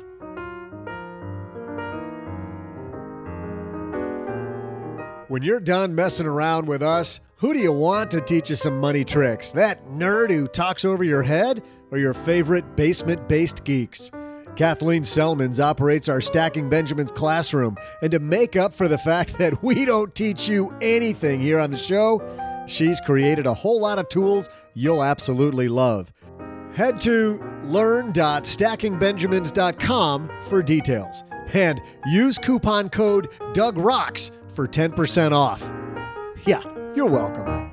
[SPEAKER 3] When you're done messing around with us, who do you want to teach you some money tricks? That nerd who talks over your head or your favorite basement based geeks? Kathleen Celmins operates our Stacking Benjamins classroom, and to make up for the fact that we don't teach you anything here on the show, she's created a whole lot of tools you'll absolutely love. Head to learn.stackingbenjamins.com for details and use coupon code Doug Rocks for 10% off. Yeah, you're welcome.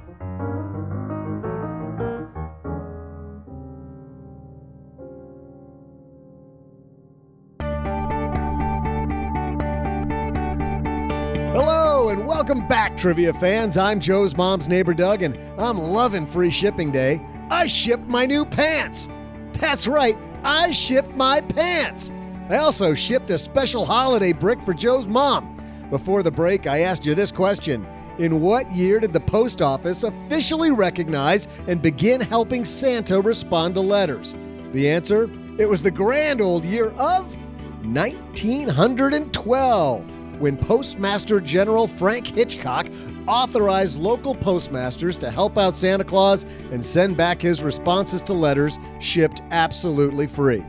[SPEAKER 3] Hello, and welcome back, trivia fans. I'm Joe's mom's neighbor Doug, and I'm loving free shipping day. I shipped my new pants. That's right, I shipped my pants. I also shipped a special holiday brick for Joe's mom. Before the break, I asked you this question In what year did the post office officially recognize and begin helping Santa respond to letters? The answer? It was the grand old year of 1912 when Postmaster General Frank Hitchcock authorized local postmasters to help out Santa Claus and send back his responses to letters shipped absolutely free.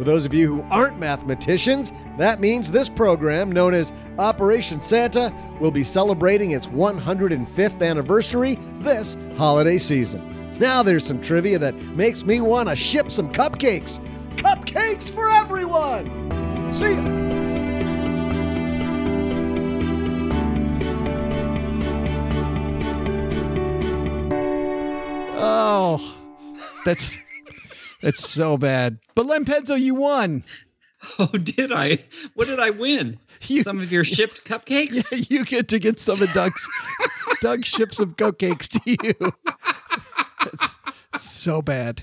[SPEAKER 3] For those of you who aren't mathematicians, that means this program, known as Operation Santa, will be celebrating its 105th anniversary this holiday season. Now there's some trivia that makes me want to ship some cupcakes. Cupcakes for everyone! See ya!
[SPEAKER 1] Oh, that's that's so bad. But Len Penzo, you won. [LAUGHS]
[SPEAKER 5] Oh, did I? What did I win? [LAUGHS]
[SPEAKER 1] You-
[SPEAKER 5] Some of your shipped cupcakes?
[SPEAKER 1] Yeah, you get to get some of Doug's. [LAUGHS] Doug shipped some cupcakes to you. That's so bad.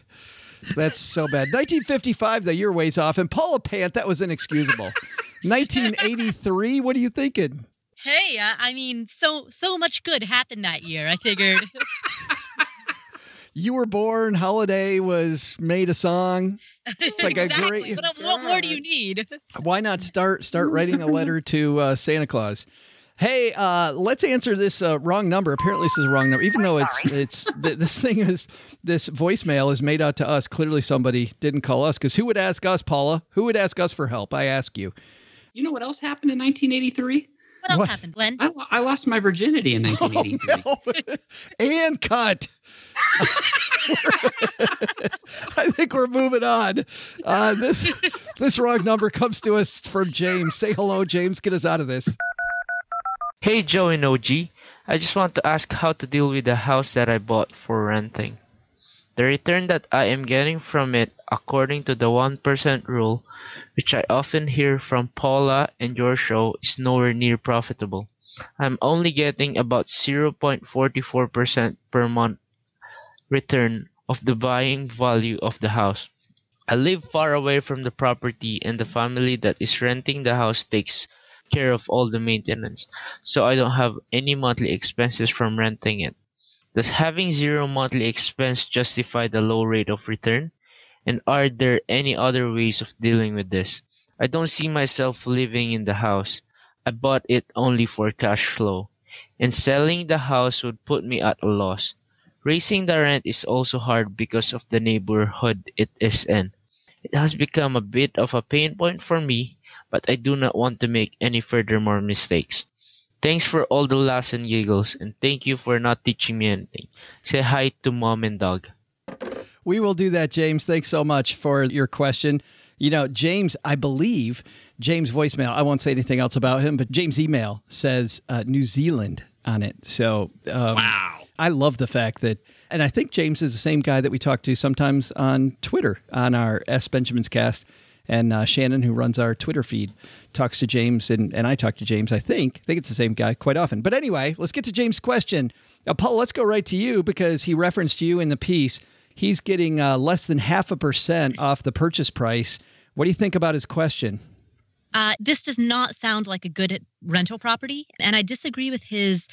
[SPEAKER 1] That's so bad. 1955, though, you're ways off. And Paula Pant, that was inexcusable. 1983, what are you thinking?
[SPEAKER 4] Hey, uh, I mean, so so much good happened that year. I figured.
[SPEAKER 1] You were born, Holiday was made a song. It's like a
[SPEAKER 4] exactly.
[SPEAKER 1] great-
[SPEAKER 4] What, what more do you need?
[SPEAKER 1] Why not start start writing a letter to uh, Santa Claus? Hey, uh, let's answer this uh, wrong number. Apparently, this is a wrong number, even though it's it's th- this thing is this voicemail is made out to us. Clearly, somebody didn't call us because who would ask us, Paula? Who would ask us for help? I ask you.
[SPEAKER 5] You know what else happened in 1983?
[SPEAKER 4] What else
[SPEAKER 1] What?
[SPEAKER 4] happened, Len?
[SPEAKER 5] I, I lost my virginity in [LAUGHS] 1983.
[SPEAKER 1] and cut. [LAUGHS] I think we're moving on. Uh, this this wrong number comes to us from James. Say hello, James. Get us out of this.
[SPEAKER 9] Hey Joe and OG, I just want to ask how to deal with the house that I bought for renting. The return that I am getting from it, according to the 1% rule, which I often hear from Paula and your show, is nowhere near profitable. I'm only getting about 0.44% per month return of the buying value of the house. I live far away from the property and the family that is renting the house takes care of all the maintenance, so I don't have any monthly expenses from renting it. Does having zero monthly expense justify the low rate of return? And are there any other ways of dealing with this? I don't see myself living in the house. I bought it only for cash flow, and selling the house would put me at a loss. Raising the rent is also hard because of the neighborhood it is in. It has become a bit of a pain point for me, but I do not want to make any further more mistakes. Thanks for all the laughs and giggles, and thank you for not teaching me anything. Say hi to mom and dog.
[SPEAKER 1] We will do that, James. Thanks so much for your question. You know, James, I believe James' voicemail, I won't say anything else about him, but James' email says uh, New Zealand on it. So, um, wow. I love the fact that, and I think James is the same guy that we talk to sometimes on Twitter on our S. Benjamin's cast. And uh, Shannon, who runs our Twitter feed, talks to James, and, and I talk to James. I think I think it's the same guy quite often. But anyway, let's get to James' question. Uh, Paul, let's go right to you because he referenced you in the piece. He's getting uh, less than half a percent off the purchase price. What do you think about his question?
[SPEAKER 4] Uh, this does not sound like a good rental property, and I disagree with his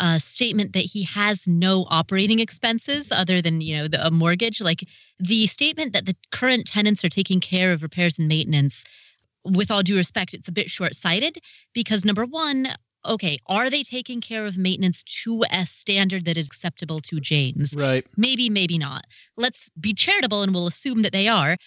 [SPEAKER 4] uh, statement that he has no operating expenses other than you know the, a mortgage. Like the statement that the current tenants are taking care of repairs and maintenance. With all due respect, it's a bit short-sighted because number one, okay, are they taking care of maintenance to a standard that is acceptable to James?
[SPEAKER 1] Right.
[SPEAKER 4] Maybe, maybe not. Let's be charitable and we'll assume that they are.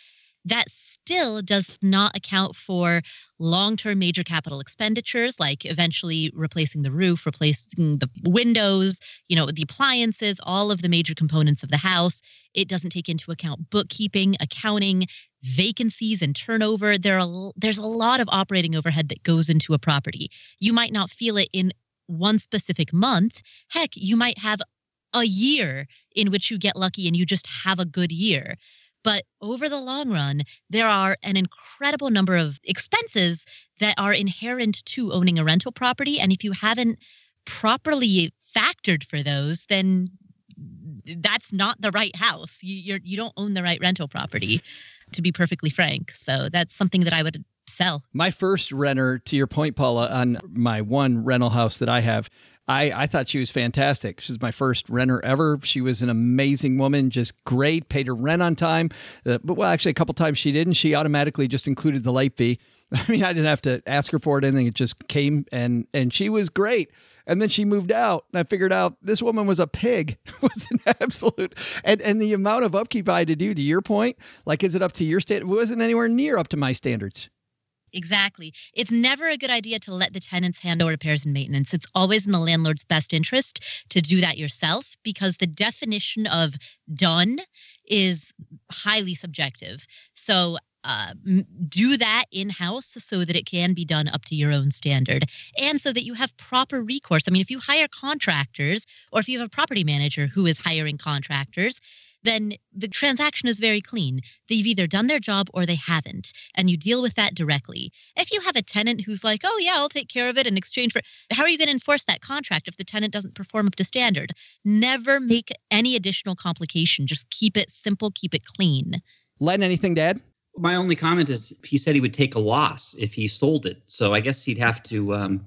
[SPEAKER 4] That still does not account for long term major capital expenditures, like eventually replacing the roof, replacing the windows, you know, the appliances, all of the major components of the house. It doesn't take into account bookkeeping, accounting, vacancies, and turnover. There are, there's a lot of operating overhead that goes into a property. You might not feel it in one specific month. Heck, you might have a year in which you get lucky and you just have a good year. But over the long run, there are an incredible number of expenses that are inherent to owning a rental property. And if you haven't properly factored for those, then that's not the right house. You you're, you don't own the right rental property, to be perfectly frank. So that's something that I would sell.
[SPEAKER 1] My first renter, to your point, Paula, on my one rental house that I have, I, I thought she was fantastic. She was my first renter ever. She was an amazing woman, just great, paid her rent on time. Uh, but well, actually, a couple times she didn't. She automatically just included the late fee. [LAUGHS] I mean, I didn't have to ask her for it. Anything. It just came and and she was great. And then she moved out, and I figured out this woman was a pig. [LAUGHS] Was an absolute and and the amount of upkeep I had to do. To your point, like, is it up to your standard? It wasn't anywhere near up to my standards.
[SPEAKER 4] Exactly. It's never a good idea to let the tenants handle repairs and maintenance. It's always in the landlord's best interest to do that yourself because the definition of done is highly subjective. So uh, do that in house so that it can be done up to your own standard and so that you have proper recourse. I mean, if you hire contractors or if you have a property manager who is hiring contractors, then the transaction is very clean. They've either done their job or they haven't, and you deal with that directly. If you have a tenant who's like, oh, yeah, I'll take care of it in exchange for, how are you going to enforce that contract if the tenant doesn't perform up to standard? Never make any additional complication. Just keep it simple, keep it clean.
[SPEAKER 1] Len, anything to add?
[SPEAKER 5] My only comment is he said he would take a loss if he sold it. So I guess he'd have to, um,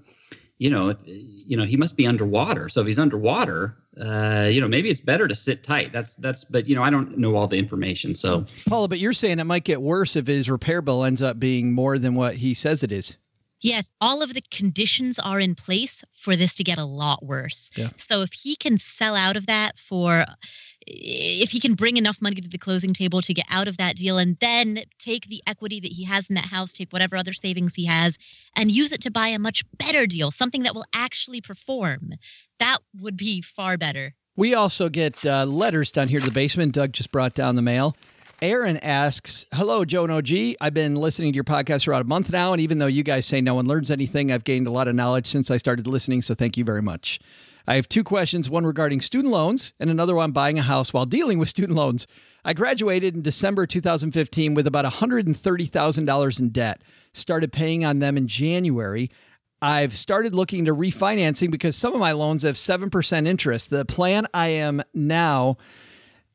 [SPEAKER 5] you know, you know, he must be underwater. So if he's underwater, uh, you know, maybe it's better to sit tight. That's that's. But you know, I don't know all the information. So
[SPEAKER 1] Paula, but you're saying it might get worse if his repair bill ends up being more than what he says it is.
[SPEAKER 4] Yeah, all of the conditions are in place for this to get a lot worse.
[SPEAKER 1] Yeah.
[SPEAKER 4] So if he can sell out of that for if he can bring enough money to the closing table to get out of that deal and then take the equity that he has in that house, take whatever other savings he has, and use it to buy a much better deal, something that will actually perform, that would be far better.
[SPEAKER 1] We also get uh, letters down here to the basement. Doug just brought down the mail. Aaron asks, Hello, Joe and OG. I've been listening to your podcast for about a month now. And even though you guys say no one learns anything, I've gained a lot of knowledge since I started listening. So thank you very much. I have two questions one regarding student loans and another one buying a house while dealing with student loans. I graduated in December 2015 with about $130,000 in debt, started paying on them in January. I've started looking to refinancing because some of my loans have 7% interest. The plan I am now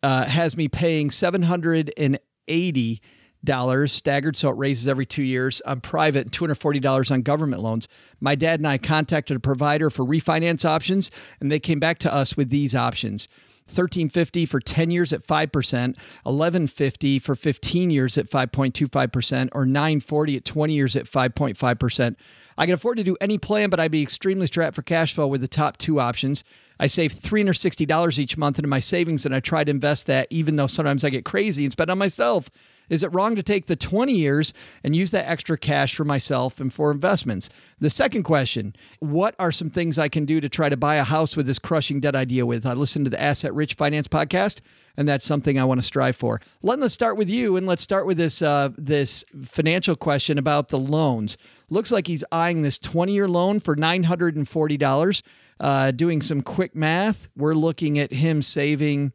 [SPEAKER 1] uh, has me paying 780 dollars staggered so it raises every two years on private and $240 on government loans my dad and i contacted a provider for refinance options and they came back to us with these options 1350 for 10 years at 5%, 1150 for 15 years at 5.25%, or 940 at 20 years at 5.5%. I can afford to do any plan, but I'd be extremely strapped for cash flow with the top two options. I save $360 each month into my savings and I try to invest that even though sometimes I get crazy and spend on myself. Is it wrong to take the 20 years and use that extra cash for myself and for investments? The second question What are some things I can do to try to buy a house with this crushing debt idea with? I listened to the Asset Rich Finance podcast, and that's something I want to strive for. Let, us start with you, and let's start with this, uh, this financial question about the loans. Looks like he's eyeing this 20 year loan for $940. Uh, doing some quick math, we're looking at him saving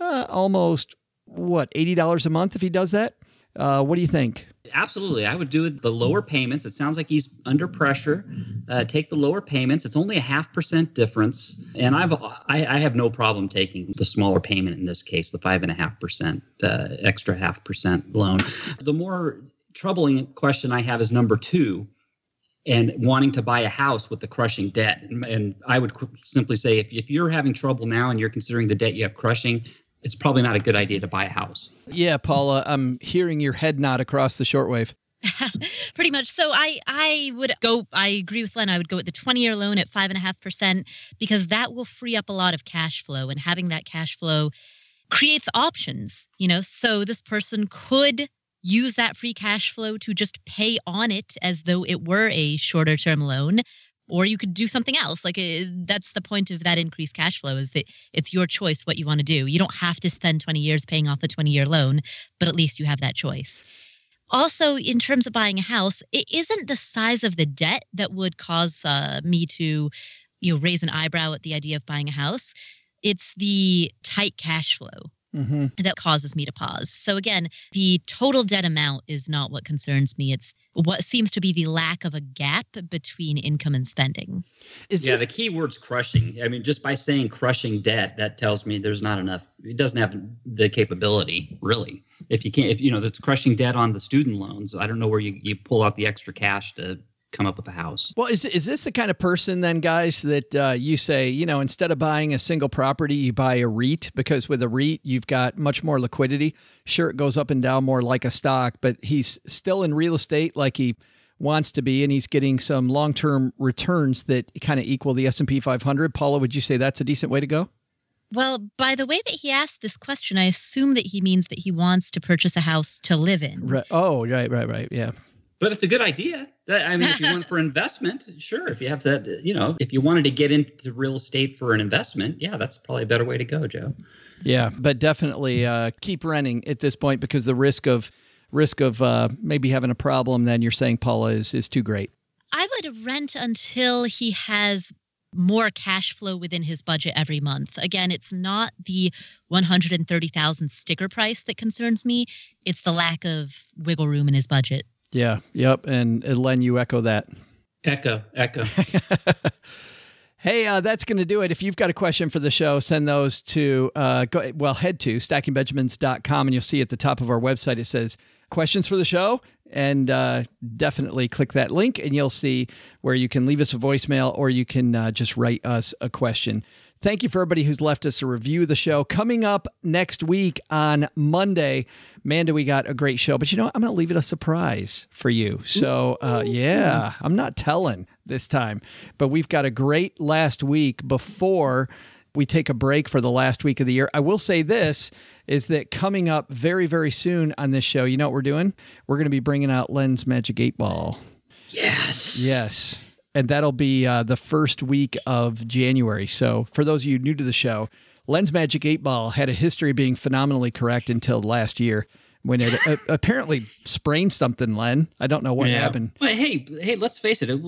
[SPEAKER 1] uh, almost what eighty dollars a month if he does that. Uh, what do you think?
[SPEAKER 5] Absolutely, I would do. The lower payments. It sounds like he's under pressure. Uh, take the lower payments. It's only a half percent difference, and I've I, I, have no problem taking the smaller payment in this case, the five and a half percent uh, extra half percent loan. The more troubling question I have is number two, and wanting to buy a house with the crushing debt. And, and I would simply say if, if you're having trouble now and you're considering the debt you have crushing, it's probably not a good idea to buy a house.
[SPEAKER 1] Yeah, Paula, I'm hearing your head nod across the shortwave. [LAUGHS]
[SPEAKER 4] Pretty much. So I I would go. I agree with Len. I would go with the 20 year loan at five and a half percent because that will free up a lot of cash flow, and having that cash flow creates options. You know, so this person could use that free cash flow to just pay on it as though it were a shorter term loan or you could do something else. Like uh, that's the point of that increased cash flow is that it's your choice what you want to do. You don't have to spend 20 years paying off the 20 year loan but at least you have that choice. Also in terms of buying a house it isn't the size of the debt that would cause uh, me to you know raise an eyebrow at the idea of buying a house. It's the tight cash flow
[SPEAKER 1] Mm-hmm.
[SPEAKER 4] that causes me to pause. So again, the total debt amount is not what concerns me. It's what seems to be the lack of a gap between income and spending.
[SPEAKER 1] Is
[SPEAKER 5] yeah,
[SPEAKER 1] this,
[SPEAKER 5] the key word's crushing. I mean, just by saying crushing debt, that tells me there's not enough. It doesn't have the capability, really. If you can't, if you know, that's crushing debt on the student loans. I don't know where you, you pull out the extra cash to come up with a house.
[SPEAKER 1] well, is is this the kind of person then, guys, that uh, you say, you know, instead of buying a single property, you buy a REIT because with a REIT you've got much more liquidity. Sure, it goes up and down more like a stock, but he's still in real estate like he wants to be, and he's getting some long term returns that kind of equal the S and P 500. Paula, would you say that's a decent way to go?
[SPEAKER 4] Well, by the way that he asked this question, I assume that he means that he wants to purchase a house to live in.
[SPEAKER 1] Right. Oh, right, right, right. Yeah.
[SPEAKER 5] But it's a good idea. That, I mean, if you want for [LAUGHS] investment, sure. If you have that, you know, if you wanted to get into real estate for an investment, yeah, that's probably a better way to go, Joe.
[SPEAKER 1] Yeah, but definitely uh, keep renting at this point because the risk of risk of uh, maybe having a problem, then you're saying Paula is is too great.
[SPEAKER 4] I would rent until he has more cash flow within his budget every month. Again, it's not the 130,000 sticker price that concerns me. It's the lack of wiggle room in his budget.
[SPEAKER 1] Yeah. Yep. And, Len, you echo that.
[SPEAKER 5] Echo, echo. [LAUGHS]
[SPEAKER 1] Hey, uh, that's going to do it. If you've got a question for the show, send those to, uh, go, well, head to stackingbenjamins.com and you'll see at the top of our website it says questions for the show. And uh, definitely click that link and you'll see where you can leave us a voicemail or you can uh, just write us a question. Thank you for everybody who's left us a review of the show. Coming up next week on Monday, man, do we got a great show. But you know what? I'm going to leave it a surprise for you. So, uh, yeah, I'm not telling this time. But we've got a great last week before we take a break for the last week of the year. I will say this is that coming up very, very soon on this show, you know what we're doing? We're going to be bringing out Len's Magic 8 Ball.
[SPEAKER 5] yes.
[SPEAKER 1] Yes. And that'll be uh, the first week of January. So, for those of you new to the show, Len's Magic 8 Ball had a history of being phenomenally correct until last year when it uh, apparently sprained something, Len. I don't know what
[SPEAKER 5] Yeah.
[SPEAKER 1] happened.
[SPEAKER 5] But hey, hey, let's face it. It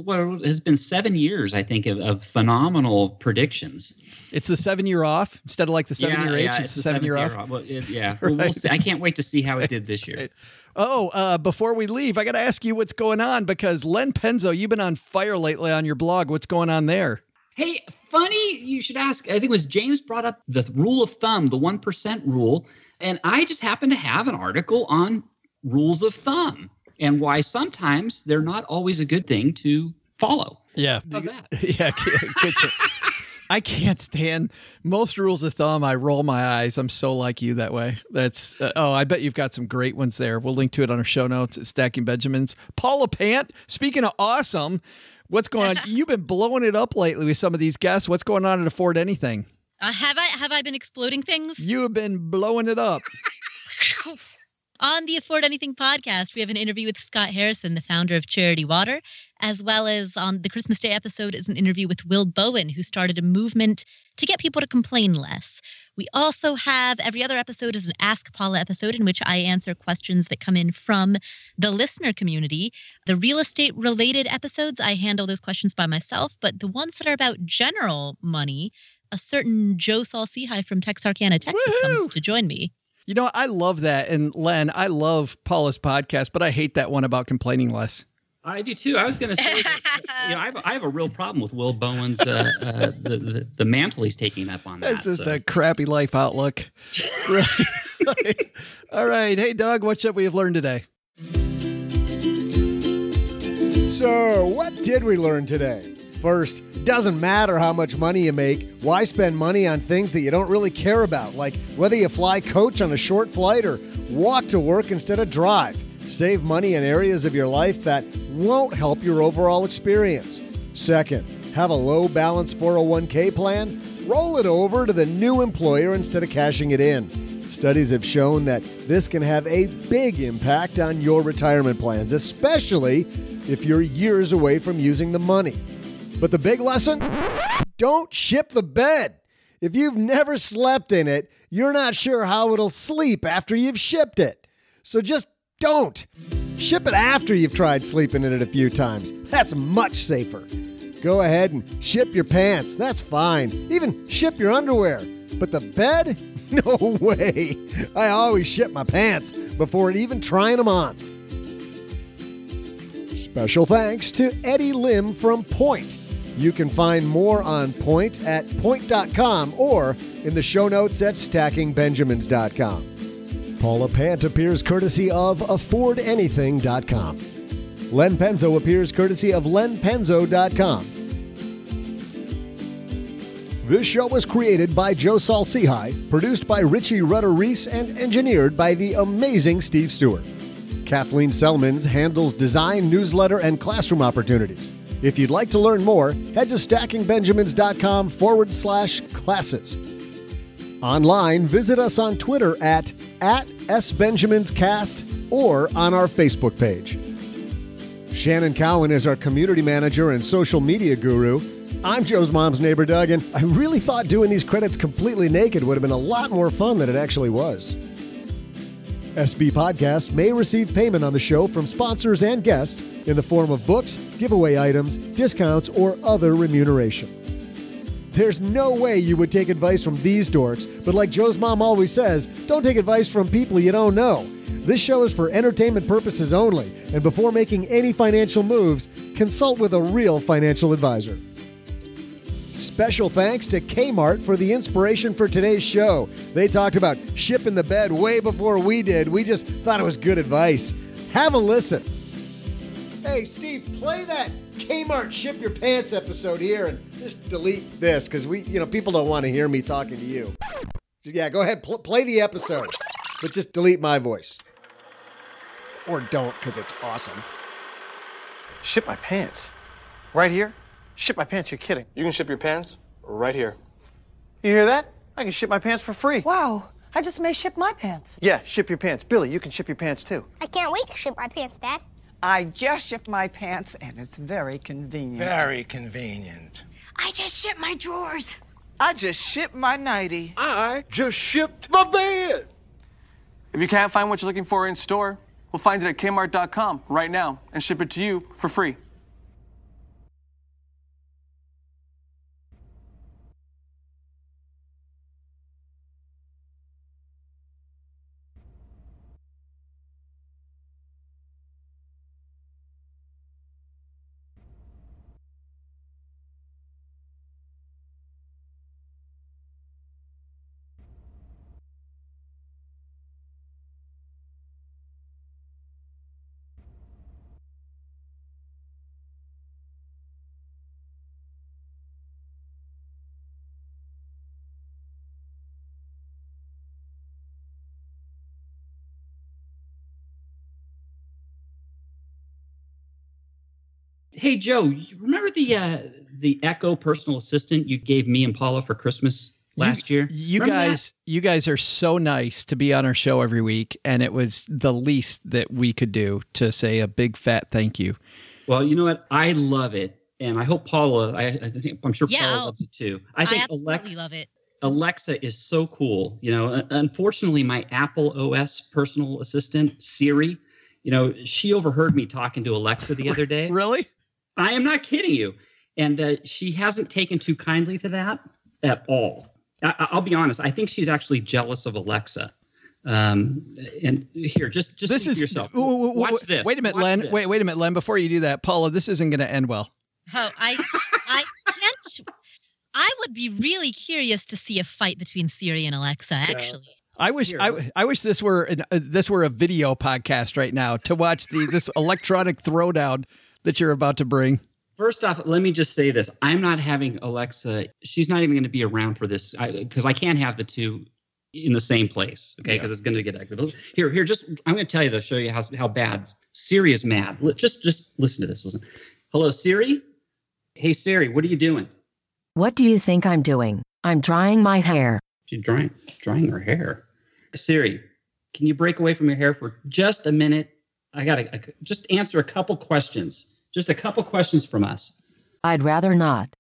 [SPEAKER 5] has been seven years, I think, of, of phenomenal predictions.
[SPEAKER 1] It's the seven year off instead of like the seven
[SPEAKER 5] Yeah,
[SPEAKER 1] year H,
[SPEAKER 5] yeah,
[SPEAKER 1] it's, the seven year
[SPEAKER 5] seventh
[SPEAKER 1] off.
[SPEAKER 5] Well, it- yeah, [LAUGHS] Well, we'll. I can't wait to see how it did this year. [LAUGHS]
[SPEAKER 1] Oh, uh, before we leave, I got to ask you what's going on because Len Penzo, you've been on fire lately on your blog. What's going on there?
[SPEAKER 5] Hey, funny, you should ask. I think it was James brought up the rule of thumb, the 1% rule. And I just happen to have an article on rules of thumb and why sometimes they're not always a good thing to follow.
[SPEAKER 1] Yeah.
[SPEAKER 5] How's that? [LAUGHS]
[SPEAKER 1] yeah. [LAUGHS] I can't stand most rules of thumb. I roll my eyes. I'm so like you that way. That's uh, oh, I bet you've got some great ones there. We'll link to it on our show notes at Stacking Benjamins. Paula Pant. Speaking of awesome, what's going on? [LAUGHS] You've been blowing it up lately with some of these guests. What's going on at Afford Anything?
[SPEAKER 4] Uh, have I have I been exploding things?
[SPEAKER 1] You have been blowing it up. [LAUGHS]
[SPEAKER 4] On the Afford Anything podcast, we have an interview with Scott Harrison, the founder of Charity Water, as well as on the Christmas Day episode is an interview with Will Bowen, who started a movement to get people to complain less. We also have every other episode is an Ask Paula episode in which I answer questions that come in from the listener community. The real estate related episodes, I handle those questions by myself, but the ones that are about general money, a certain Joe Saul-Sehy from Texarkana, Texas
[SPEAKER 1] Woohoo!
[SPEAKER 4] comes to join me.
[SPEAKER 1] You know, I love that. And Len, I love Paula's podcast, but I hate that one about complaining less.
[SPEAKER 5] I do too. I was going to say, that, you know, I have, I have a real problem with Will Bowen's uh, uh, the, the the mantle he's taking up on that.
[SPEAKER 1] That's just
[SPEAKER 5] so.
[SPEAKER 1] a crappy life outlook. [LAUGHS] right. right. [LAUGHS] All right. Hey, Doug, what should we have learned today?
[SPEAKER 3] So, what did we learn today? First, doesn't matter how much money you make. Why spend money on things that you don't really care about, like whether you fly coach on a short flight or walk to work instead of drive? Save money in areas of your life that won't help your overall experience. Second, have a low balance 401k plan? Roll it over to the new employer instead of cashing it in. Studies have shown that this can have a big impact on your retirement plans, especially if you're years away from using the money. But the big lesson don't ship the bed. If you've never slept in it, you're not sure how it'll sleep after you've shipped it. So just don't. Ship it after you've tried sleeping in it a few times. That's much safer. Go ahead and ship your pants. That's fine. Even ship your underwear. But the bed? [LAUGHS] No way. I always ship my pants before even trying them on. Special thanks to Eddie Lim from Point. You can find more on Point at point.com or in the show notes at stackingbenjamins.com. Paula Pant appears courtesy of affordanything.com. Len Penzo appears courtesy of lenpenzo.com. This show was created by Joe Saul-Sehy, produced by Richie Rudder Reese, and engineered by the amazing Steve Stewart. Kathleen Celmins handles design, newsletter, and classroom opportunities. If you'd like to learn more, head to stackingbenjamins.com forward slash classes. Online, visit us on Twitter at, at SBenjaminsCast or on our Facebook page. Shannon Cowan is our community manager and social media guru. I'm Joe's mom's neighbor, Doug, and I really thought doing these credits completely naked would have been a lot more fun than it actually was. SB Podcasts may receive payment on the show from sponsors and guests in the form of books, giveaway items, discounts, or other remuneration. There's no way you would take advice from these dorks, but like Joe's mom always says, don't take advice from people you don't know. This show is for entertainment purposes only, and before making any financial moves, consult with a real financial advisor. Special thanks to Kmart for the inspiration for today's show. They talked about shipping the bed way before we did. We just thought it was good advice. Have a listen. Hey, Steve, play that Kmart ship your pants episode here and just delete this because we, you know, people don't want to hear me talking to you. Yeah, go ahead, pl- play the episode, but just delete my voice. Or don't because it's awesome.
[SPEAKER 10] Ship my pants. Right here? Ship my pants, you're kidding. You can ship your pants right here. You hear that? I can ship my pants for free.
[SPEAKER 11] Wow, I just may ship my pants.
[SPEAKER 10] Yeah, ship your pants. Billy, you can ship your pants too.
[SPEAKER 12] I can't wait to ship my pants, Dad.
[SPEAKER 13] I just shipped my pants and it's very convenient.
[SPEAKER 14] Very convenient.
[SPEAKER 12] I just shipped my drawers.
[SPEAKER 13] I just shipped my nightie.
[SPEAKER 2] I just shipped my bed.
[SPEAKER 10] If you can't find what you're looking for in store, we'll find it at kmart.com right now and ship it to you for free.
[SPEAKER 5] Hey Joe, remember the uh, the Echo personal assistant you gave me and Paula for Christmas last
[SPEAKER 1] you,
[SPEAKER 5] year?
[SPEAKER 1] You
[SPEAKER 5] Remember
[SPEAKER 1] guys, you guys are so nice to be on our show every week, and it was the least that we could do to say a big fat thank you.
[SPEAKER 5] Well, you know what? I love it, and I hope Paula. I, I think I'm sure
[SPEAKER 4] Yeah,
[SPEAKER 5] Paula
[SPEAKER 4] I'll-
[SPEAKER 5] loves it too. I think
[SPEAKER 4] absolutely
[SPEAKER 5] Alexa,
[SPEAKER 4] love it.
[SPEAKER 5] Alexa is so cool. You know, unfortunately, my Apple OS personal assistant Siri, you know, she overheard me talking to Alexa the other [LAUGHS] day.
[SPEAKER 1] Really?
[SPEAKER 5] I am not kidding you. And uh, she hasn't taken too kindly to that at all. I, I'll be honest. I think she's actually jealous of Alexa. Um, and here, just just
[SPEAKER 1] this is
[SPEAKER 5] yourself.
[SPEAKER 1] Ooh, ooh, ooh,
[SPEAKER 5] Watch this.
[SPEAKER 1] Wait a minute,
[SPEAKER 5] Watch
[SPEAKER 1] Len.
[SPEAKER 5] this.
[SPEAKER 1] Wait, wait a minute, Len. Before you do that, Paula, this isn't going to end well.
[SPEAKER 4] Oh, I, I can't. I would be really curious to see a fight between Siri and Alexa. Actually,
[SPEAKER 1] I wish I. I wish this were an, uh, this were a video podcast right now to watch the this electronic throwdown that you're about to bring.
[SPEAKER 5] First off, let me just say this: I'm not having Alexa. She's not even going to be around for this because I, can't have the two in the same place. Okay, because it's going to get active. Here, here, just I'm going to tell you. Though, show you how how bad Siri is mad. Just just listen to this. Listen. Hello, Siri. Hey, Siri. What are you doing?
[SPEAKER 15] What do you think I'm doing? I'm drying my hair.
[SPEAKER 5] She's drying drying her hair. Siri, can you break away from your hair for just a minute? I got to just answer a couple questions. Just a couple questions from us.
[SPEAKER 15] I'd rather not.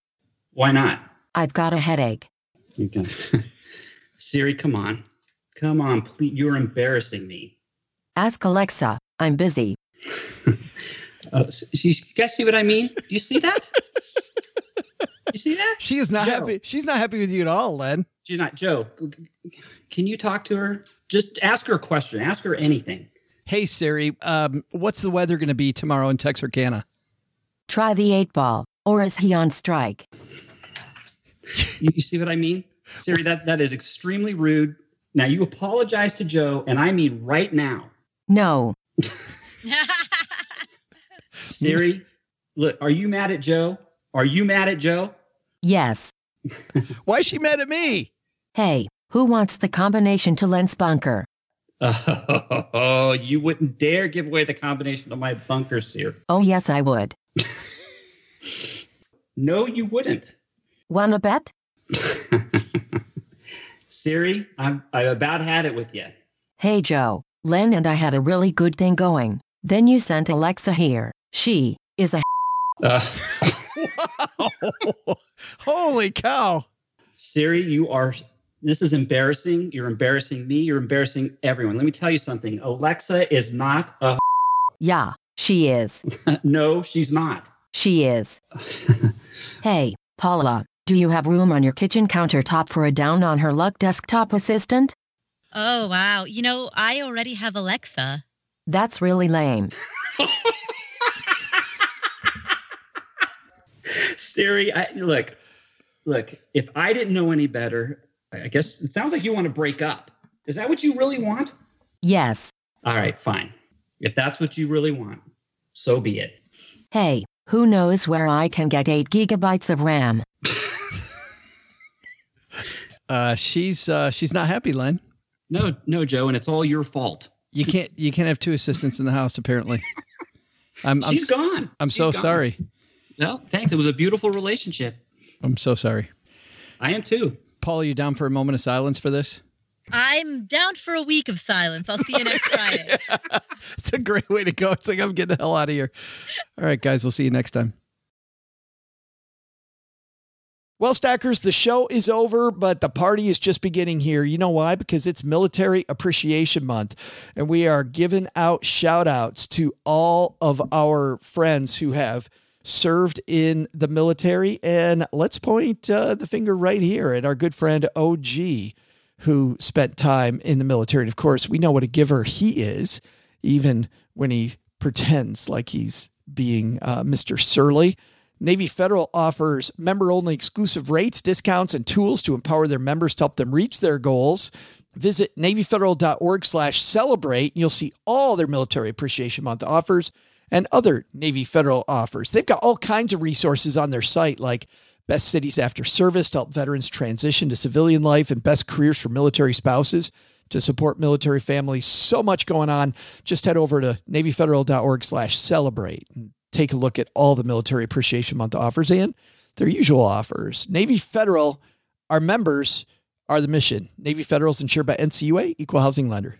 [SPEAKER 5] Why not?
[SPEAKER 15] I've got a headache.
[SPEAKER 5] Okay. [LAUGHS] Siri, come on. Come on, please. You're embarrassing me.
[SPEAKER 15] Ask Alexa. I'm busy.
[SPEAKER 5] Uh, [LAUGHS] s- you guys see what I mean? Do you see that? you see that?
[SPEAKER 1] She is not
[SPEAKER 5] Joe.
[SPEAKER 1] happy. She's not happy with you at all, Len.
[SPEAKER 5] She's not. Joe, can you talk to her? Just ask her a question. Ask her anything.
[SPEAKER 1] Hey Siri, um, what's the weather going to be tomorrow in Texarkana?
[SPEAKER 15] Try the eight ball, or is he on strike?
[SPEAKER 5] You, you see what I mean? Siri, that, that is extremely rude. Now you apologize to Joe, and I mean right now.
[SPEAKER 15] No. [LAUGHS]
[SPEAKER 5] Siri, look, are you mad at Joe? Are you mad at Joe?
[SPEAKER 15] Yes. [LAUGHS]
[SPEAKER 1] Why is she mad at me?
[SPEAKER 15] Hey, who wants the combination to Lens bunker? [LAUGHS]
[SPEAKER 5] Oh, you wouldn't dare give away the combination to my bunker, Siri.
[SPEAKER 15] Oh, yes, I would. [LAUGHS]
[SPEAKER 5] No, you wouldn't.
[SPEAKER 15] Wanna bet? [LAUGHS]
[SPEAKER 5] Siri, I'm, I about had it with you.
[SPEAKER 15] Hey, Joe. Len and I had a really good thing going. Then you sent Alexa here. She is a.
[SPEAKER 5] Uh, [LAUGHS]
[SPEAKER 1] Holy cow.
[SPEAKER 5] Siri, you are. This is embarrassing. You're embarrassing me. You're embarrassing everyone. Let me tell you something. Alexa is not a.
[SPEAKER 15] Yeah, she is. [LAUGHS]
[SPEAKER 5] no, she's not.
[SPEAKER 15] She is. [LAUGHS] hey, Paula, do you have room on your kitchen countertop for a down on her luck desktop assistant?
[SPEAKER 4] Oh, wow. You know, I already have Alexa.
[SPEAKER 15] That's really lame.
[SPEAKER 5] Siri, I, look, look. If I didn't know any better, I guess it sounds like you want to break up. Is that what you really want?
[SPEAKER 15] Yes.
[SPEAKER 5] All right, fine. If that's what you really want, so be it.
[SPEAKER 15] Hey, who knows where I can get 8 gigabytes of RAM? [LAUGHS]
[SPEAKER 1] Uh, she's uh, she's not happy, Len.
[SPEAKER 5] No, no, Joe, and it's all your fault.
[SPEAKER 1] You can't you can't have two assistants in the house. Apparently, I'm I'm,
[SPEAKER 5] She's
[SPEAKER 1] s-
[SPEAKER 5] gone.
[SPEAKER 1] I'm
[SPEAKER 5] She's
[SPEAKER 1] so
[SPEAKER 5] gone.
[SPEAKER 1] sorry.
[SPEAKER 5] Well, thanks. It was a beautiful relationship.
[SPEAKER 1] I'm so sorry.
[SPEAKER 5] I am too.
[SPEAKER 1] Paul, are you down for a moment of silence for this?
[SPEAKER 4] I'm down for a week of silence. I'll see you next [LAUGHS] Friday.
[SPEAKER 1] It's a great way to go. It's like I'm getting the hell out of here. All right, guys, we'll see you next time. Well, Stackers, the show is over, but the party is just beginning here. You know why? Because it's Military Appreciation Month, and we are giving out shout outs to all of our friends who have served in the military. And let's point uh, the finger right here at our good friend OG, who spent time in the military. And of course, we know what a giver he is, even when he pretends like he's being uh, Mr. Surly. Navy Federal offers member only exclusive rates, discounts, and tools to empower their members to help them reach their goals. Visit NavyFederal.org slash celebrate. and You'll see all their Military Appreciation Month offers and other Navy Federal offers. They've got all kinds of resources on their site, like best cities after service to help veterans transition to civilian life and best careers for military spouses to support military families. So much going on. Just head over to NavyFederal.org slash celebrate and take a look at all the Military Appreciation Month offers and their usual offers. Navy Federal, our members are the mission. Navy Federal is insured by NCUA, equal housing lender.